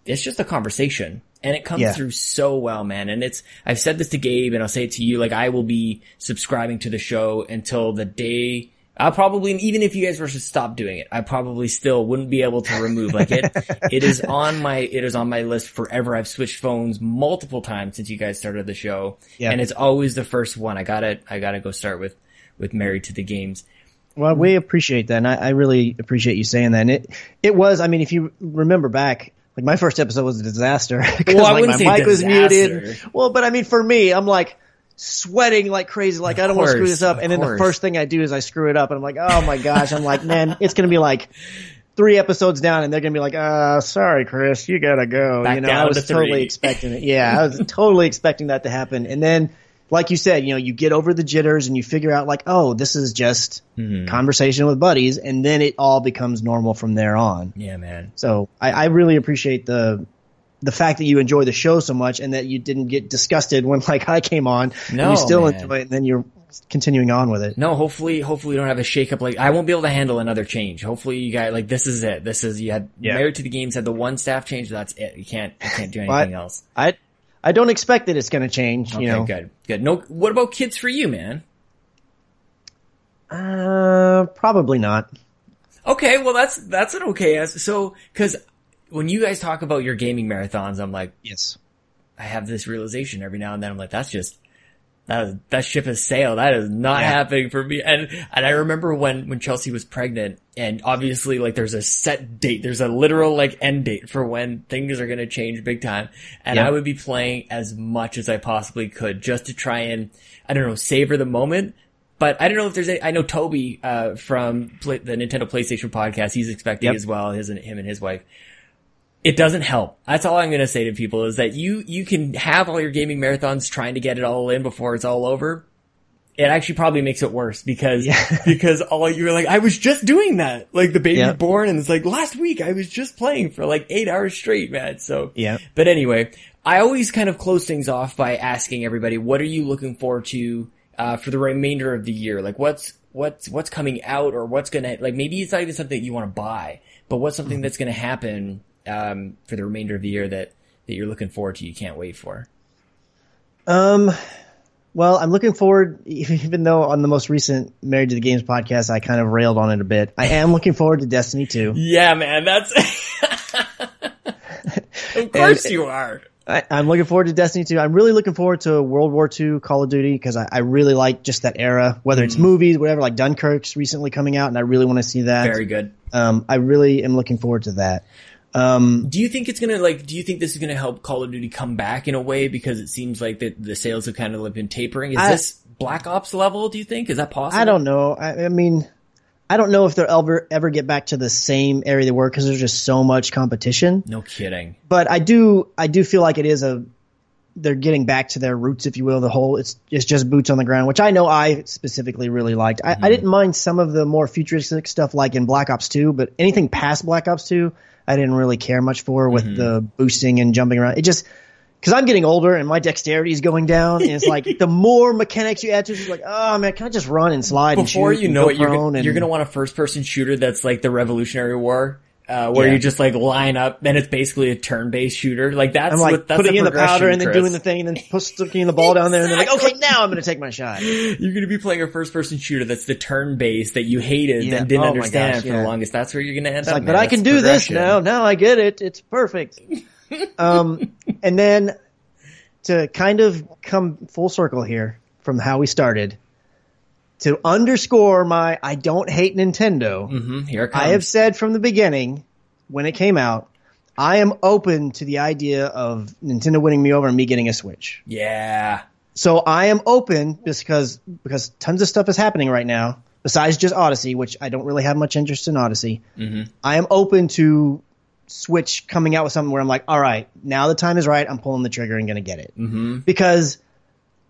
it's just a conversation and it comes Yeah. through so well, man. And it's, I've said this to Gabe and I'll say it to you, like I will be subscribing to the show until the day I'll probably, even if you guys were to stop doing it, I probably still wouldn't be able to remove like it. it is on my, it is on my list forever. I've switched phones multiple times since you guys started the show Yeah. and it's always the first one. I gotta, I gotta go start with, with Married to the Games. Well, we appreciate that, and I, I really appreciate you saying that. And it it was, I mean, if you remember back, like my first episode was a disaster because Well, I like wouldn't my say mic was muted. Well, but I mean, for me, I'm like sweating like crazy, like I don't want to screw this up. And then the first thing I do is I screw it up, and I'm like, oh my gosh, I'm like, man, it's gonna be like. Three episodes down, and they're gonna be like, "Uh, sorry, Chris, you gotta go." Back you know, I was to totally expecting it. Yeah, I was totally expecting that to happen. And then, like you said, you know, you get over the jitters and you figure out like, oh, this is just Mm-hmm. conversation with buddies, and then it all becomes normal from there on. Yeah, man. So I, I really appreciate the the fact that you enjoy the show so much and that you didn't get disgusted when like I came on. and No, you still man. enjoy it, and then you're continuing on with it. No, hopefully, hopefully we don't have a shakeup. Like I won't be able to handle another change. Hopefully you guys like this is it. This is you had Yeah. married to the games had the one staff change. That's it. You can't you can't do anything else. I I don't expect that it's going to change. Okay, you know, good, good. No, what about kids for you, man? uh, probably not. Okay, well that's that's an okay answer. So because when you guys talk about your gaming marathons, I'm like Yes. I have this realization every now and then. I'm like that's just. That, that ship has sailed. That is not Yeah. happening for me. And, and I remember when, when Chelsea was pregnant and obviously like there's a set date. There's a literal like end date for when things are going to change big time. And Yeah. I would be playing as much as I possibly could just to try and, I don't know, savor the moment. But I don't know if there's any, I know Toby, uh, from play, the Nintendo PlayStation podcast, he's expecting Yep. as well, his and him and his wife it doesn't help. That's all I'm going to say to people is that you, you can have all your gaming marathons trying to get it all in before it's all over. It actually probably makes it worse because, Yeah. because all you're like, I was just doing that. Like the baby Yeah. born and it's like last week I was just playing for like eight hours straight, man. So, Yeah. but anyway, I always kind of close things off by asking everybody, what are you looking forward to, uh, for the remainder of the year? Like what's, what's, what's coming out or what's gonna, like maybe it's not even something that you want to buy, but what's something Mm-hmm. that's gonna happen, um, for the remainder of the year that, that you're looking forward to, you can't wait for? Um, well, I'm looking forward, even though on the most recent Married to the Games podcast, I kind of railed on it a bit. I am looking forward to Destiny 2. Yeah, man, that's, of course you are. I, I'm looking forward to Destiny 2. I'm really looking forward to World War II Call of Duty because I, I really like just that era, whether Mm. it's movies, whatever, like Dunkirk's recently coming out, and I really want to see that. Very good. Um, I really am looking forward to that. Um, Do you think it's gonna like? Do you think this is gonna help Call of Duty come back in a way because it seems like that the sales have kind of been tapering? Is I- this Black Ops level? Do you think is that possible? I don't know. I, I mean, I don't know if they'll ever ever get back to the same area they were because there's just so much competition. No kidding. But I do I do feel like it is a they're getting back to their roots, if you will. The whole it's it's just boots on the ground, which I know I specifically really liked. I, I mm-hmm. didn't mind some of the more futuristic stuff like in Black Ops Two, but anything past Black Ops Two, I didn't really care much for with mm-hmm. the boosting and jumping around. It just because I'm getting older and my dexterity is going down, and it's like the more mechanics you add to it, it's like, oh man, can I just run and slide? Before and shoot you and know it, you're prone gonna, and- you're gonna want a first person shooter that's like the Revolutionary War. Uh, where Yeah. you just like line up, and it's basically a turn-based shooter. Like that's I'm like what, that's putting the in the powder and then Chris. doing the thing and then sticking the ball down there and then like, okay, now I'm going to take my shot. You're gonna be playing a first-person shooter that's the turn-based that you hated Yeah. and didn't Oh understand gosh, for yeah. the longest. That's where you're gonna end It's up. like, man. but I can do this now. Now I get it. It's perfect. um, and then to kind of come full circle here from how we started, to underscore my I don't hate Nintendo. Mhm, here it comes. I have said from the beginning when it came out, I am open to the idea of Nintendo winning me over and me getting a Switch. yeah. So I am open because because tons of stuff is happening right now besides just Odyssey, which I don't really have much interest in Odyssey. I am open to Switch coming out with something where I'm like, all right, now the time is right. I'm pulling the trigger and going to get it Mm-hmm. because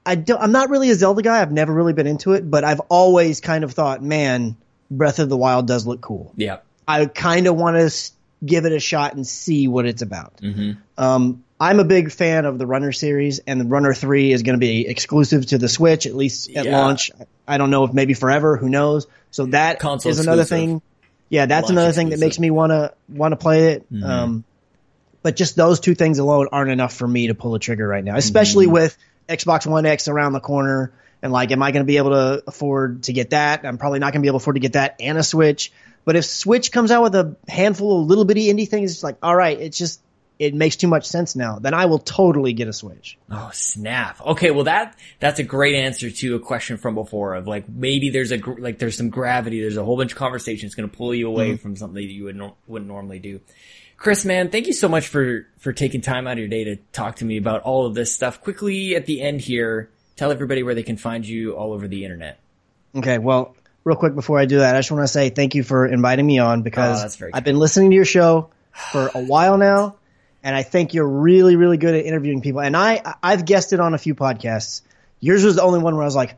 I don't. I'm not really a Zelda guy. I've never really been into it, but I've always kind of thought, man, Breath of the Wild does look cool. Yeah. I kind of want to give it a shot and see what it's about. Mm-hmm. Um, I'm a big fan of the Runner series, and the Runner Three is going to be exclusive to the Switch at least at Yeah. launch. I don't know if maybe forever. Who knows? So that is Console another exclusive. thing. Yeah, that's Launch another thing that makes me want to want to play it. Mm-hmm. Um, but just those two things alone aren't enough for me to pull a trigger right now, especially Mm-hmm. with Xbox One X around the corner. And like, am I going to be able to afford to get that? I'm probably not going to be able to afford to get that and a Switch. But if Switch comes out with a handful of little bitty indie things, it's like, all right, it's just it makes too much sense now, then I will totally get a Switch. Oh snap! Okay, well that that's a great answer to a question from before of like maybe there's a gr- like there's some gravity, there's a whole bunch of conversation that's going to pull you away mm-hmm. from something that you would no- wouldn't normally do. Chris, man, thank you so much for for taking time out of your day to talk to me about all of this stuff. Quickly at the end here, tell everybody where they can find you all over the internet. Okay, well, real quick before I do that, I just want to say thank you for inviting me on Oh, because very I've been listening to your show for a while now, and I think you're really, really good at interviewing people. And I, I've guested on a few podcasts. Yours was the only one where I was like,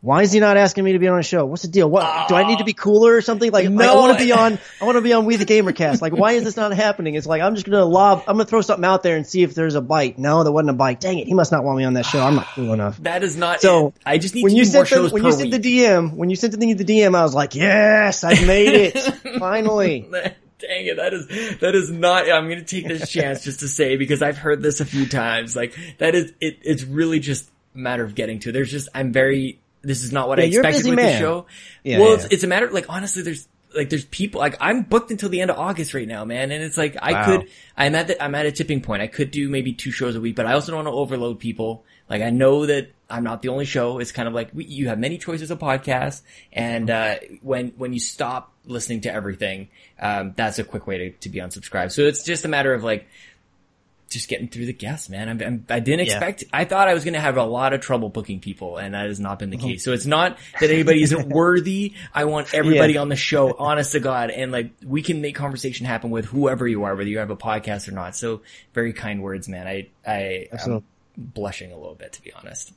why is he not asking me to be on a show? What's the deal? What do I need to be uh, cooler or something? Like, like, I want to be on, I want to be on We the Gamercast. Like, why is this not happening? It's like I'm just gonna lob, I'm gonna throw something out there and see if there's a bite. No, there wasn't a bite. Dang it, he must not want me on that show. I'm not cool enough. That is not. So it. I just need when to you sent the, shows when you sent the DM, when you sent the thing to the DM, I was like, yes, I made it finally. Dang it, that is that is not. I'm going to take this chance just to say because I've heard this a few times. Like that is it. It's really just a matter of getting to. There's just I'm very. This is not what I Yeah, a expected with the show. Yeah, well, yeah. It's, it's a matter like honestly, there's like there's people like I'm booked until the end of August right now, man, and it's like I Wow. could. I'm at the, I'm at a tipping point. I could do maybe two shows a week, but I also don't want to overload people. Like I know that I'm not the only show. It's kind of like we, you have many choices of podcasts, and uh, when when you stop listening to everything, um, that's a quick way to, to be unsubscribed. So it's just a matter of like just getting through the guests, man. I'm, I'm, I didn't Yeah. expect. I thought I was going to have a lot of trouble booking people, and that has not been the Uh-huh. case. So it's not that anybody isn't worthy. I want everybody Yeah. on the show, honest to God, and like we can make conversation happen with whoever you are, whether you have a podcast or not. So very kind words, man. I I am blushing a little bit to be honest.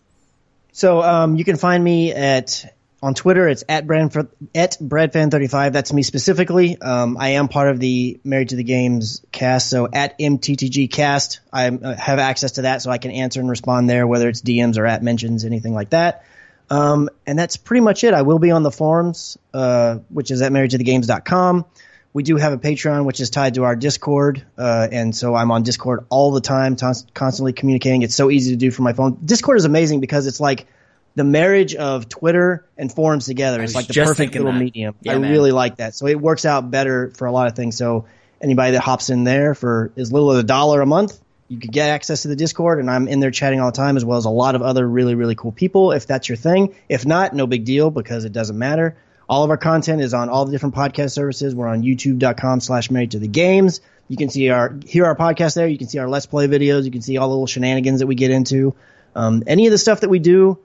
So um, you can find me at on Twitter. It's at Brad at Bradfan35. That's me specifically. Um, I am part of the Married to the Games cast. So at MTTG cast, I uh, have access to that, so I can answer and respond there, whether it's DMs or at mentions, anything like that. Um, and that's pretty much it. I will be on the forums, uh, which is at marriedtothegames.com. We do have a Patreon, which is tied to our Discord, uh, and so I'm on Discord all the time, tons- constantly communicating. It's so easy to do from my phone. Discord is amazing because it's like the marriage of Twitter and forums together. It's like the perfect little that. medium. Yeah, I man. really like that. So it works out better for a lot of things. So anybody that hops in there for as little as a dollar a month, you could get access to the Discord, and I'm in there chatting all the time, as well as a lot of other really, really cool people. If that's your thing, if not, no big deal because it doesn't matter. All of our content is on all the different podcast services. We're on youtube.com slash married to the games. You can see our, hear our podcast there. You can see our Let's Play videos. You can see all the little shenanigans that we get into. Um, any of the stuff that we do,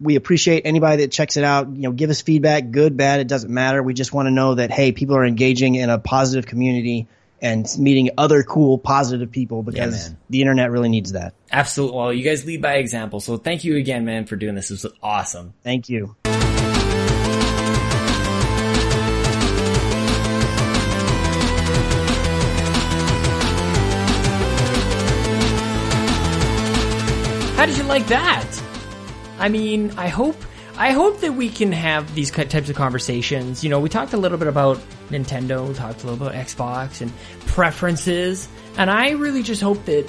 we appreciate anybody that checks it out. You know, give us feedback, good, bad, it doesn't matter. We just want to know that, hey, people are engaging in a positive community and meeting other cool, positive people because man. the internet really needs that. Absolutely. Well, you guys lead by example. So thank you again, man, for doing this. This was awesome. Thank you. How did you like that? I mean, I hope I hope that we can have these types of conversations. You know, we talked a little bit about Nintendo, talked a little about Xbox and preferences, and I really just hope that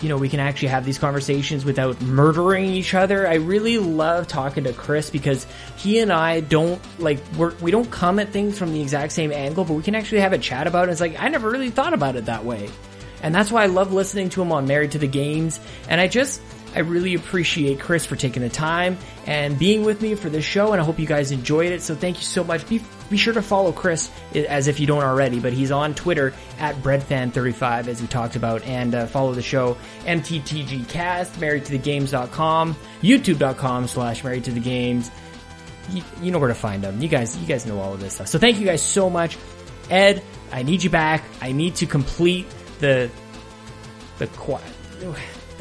you know we can actually have these conversations without murdering each other. I really love talking to Chris because he and I don't like we're, we don't come at things from the exact same angle, but we can actually have a chat about it. It's like I never really thought about it that way. And that's why I love listening to him on Married to the Games. And I just, I really appreciate Chris for taking the time and being with me for this show. And I hope you guys enjoyed it. So thank you so much. Be, be sure to follow Chris as if you don't already, but he's on Twitter at breadfan35 as we talked about and uh, follow the show MTTGcast, marriedtothegames.com, youtube.com slash married to the games. You, you know where to find them. You guys, you guys know all of this stuff. So thank you guys so much. Ed, I need you back. I need to complete the the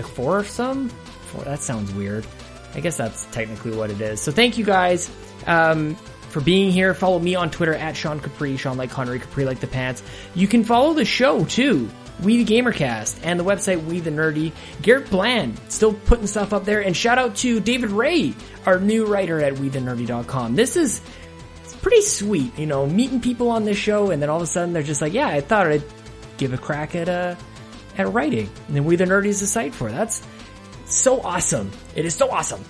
the foursome. Four, that sounds weird. I guess that's technically what it is. So thank you guys um, for being here. Follow me on Twitter at Sean Capri, Sean like Connery, Capri like the pants. You can follow the show too. We the Gamercast and the website We the Nerdy. Garrett Bland still putting stuff up there. And shout out to David Ray, our new writer at WeTheNerdy.com. This is it's pretty sweet, you know, meeting people on this show, and then all of a sudden they're just like, yeah, I thought I'd give a crack at uh at writing, and we the nerdy is the site for. That's so awesome. It is so awesome.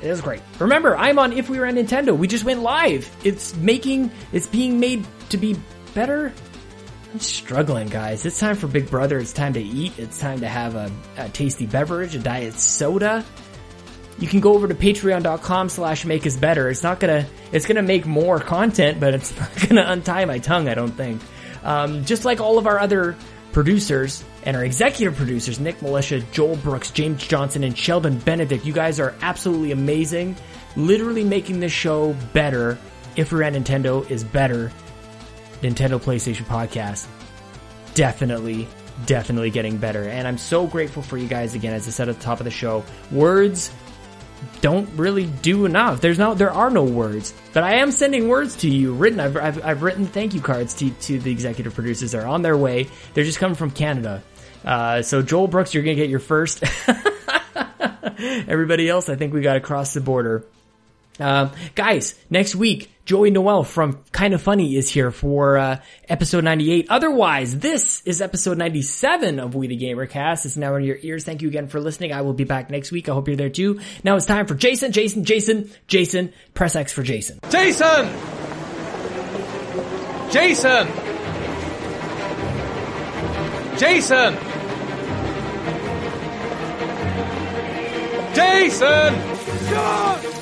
It is great. Remember, I'm on If We Were on Nintendo. We just went live. It's making, it's being made to be better. I'm struggling, guys. It's time for Big Brother. It's time to eat. It's time to have a, a tasty beverage, a diet soda. You can go over to patreon.com slash make us better. It's not gonna, it's gonna make more content, but it's not gonna untie my tongue, I don't think. Um, just like all of our other producers and our executive producers, Nick Militia, Joel Brooks, James Johnson, and Sheldon Benedict. You guys are absolutely amazing. Literally making this show better. If we're at Nintendo is better. Nintendo PlayStation Podcast. Definitely, definitely getting better. And I'm so grateful for you guys again, as I said at the top of the show. Words don't really do enough. There's no, there are no words, but I am sending words to you written. I've, I've, I've written thank you cards to, to the executive producers. They're on their way. They're just coming from Canada. Uh, so Joel Brooks, you're going to get your first. Everybody else, I think we got to cross the border. Um, guys, next week, Joey Noelle from Kinda Funny is here for uh, episode 98. Otherwise, this is episode 97 of We the Gamer Cast. It's now in your ears. Thank you again for listening. I will be back next week. I hope you're there too. Now it's time for Jason, Jason, Jason, Jason. Press X for Jason. Jason! Jason! Jason! Jason! Sean!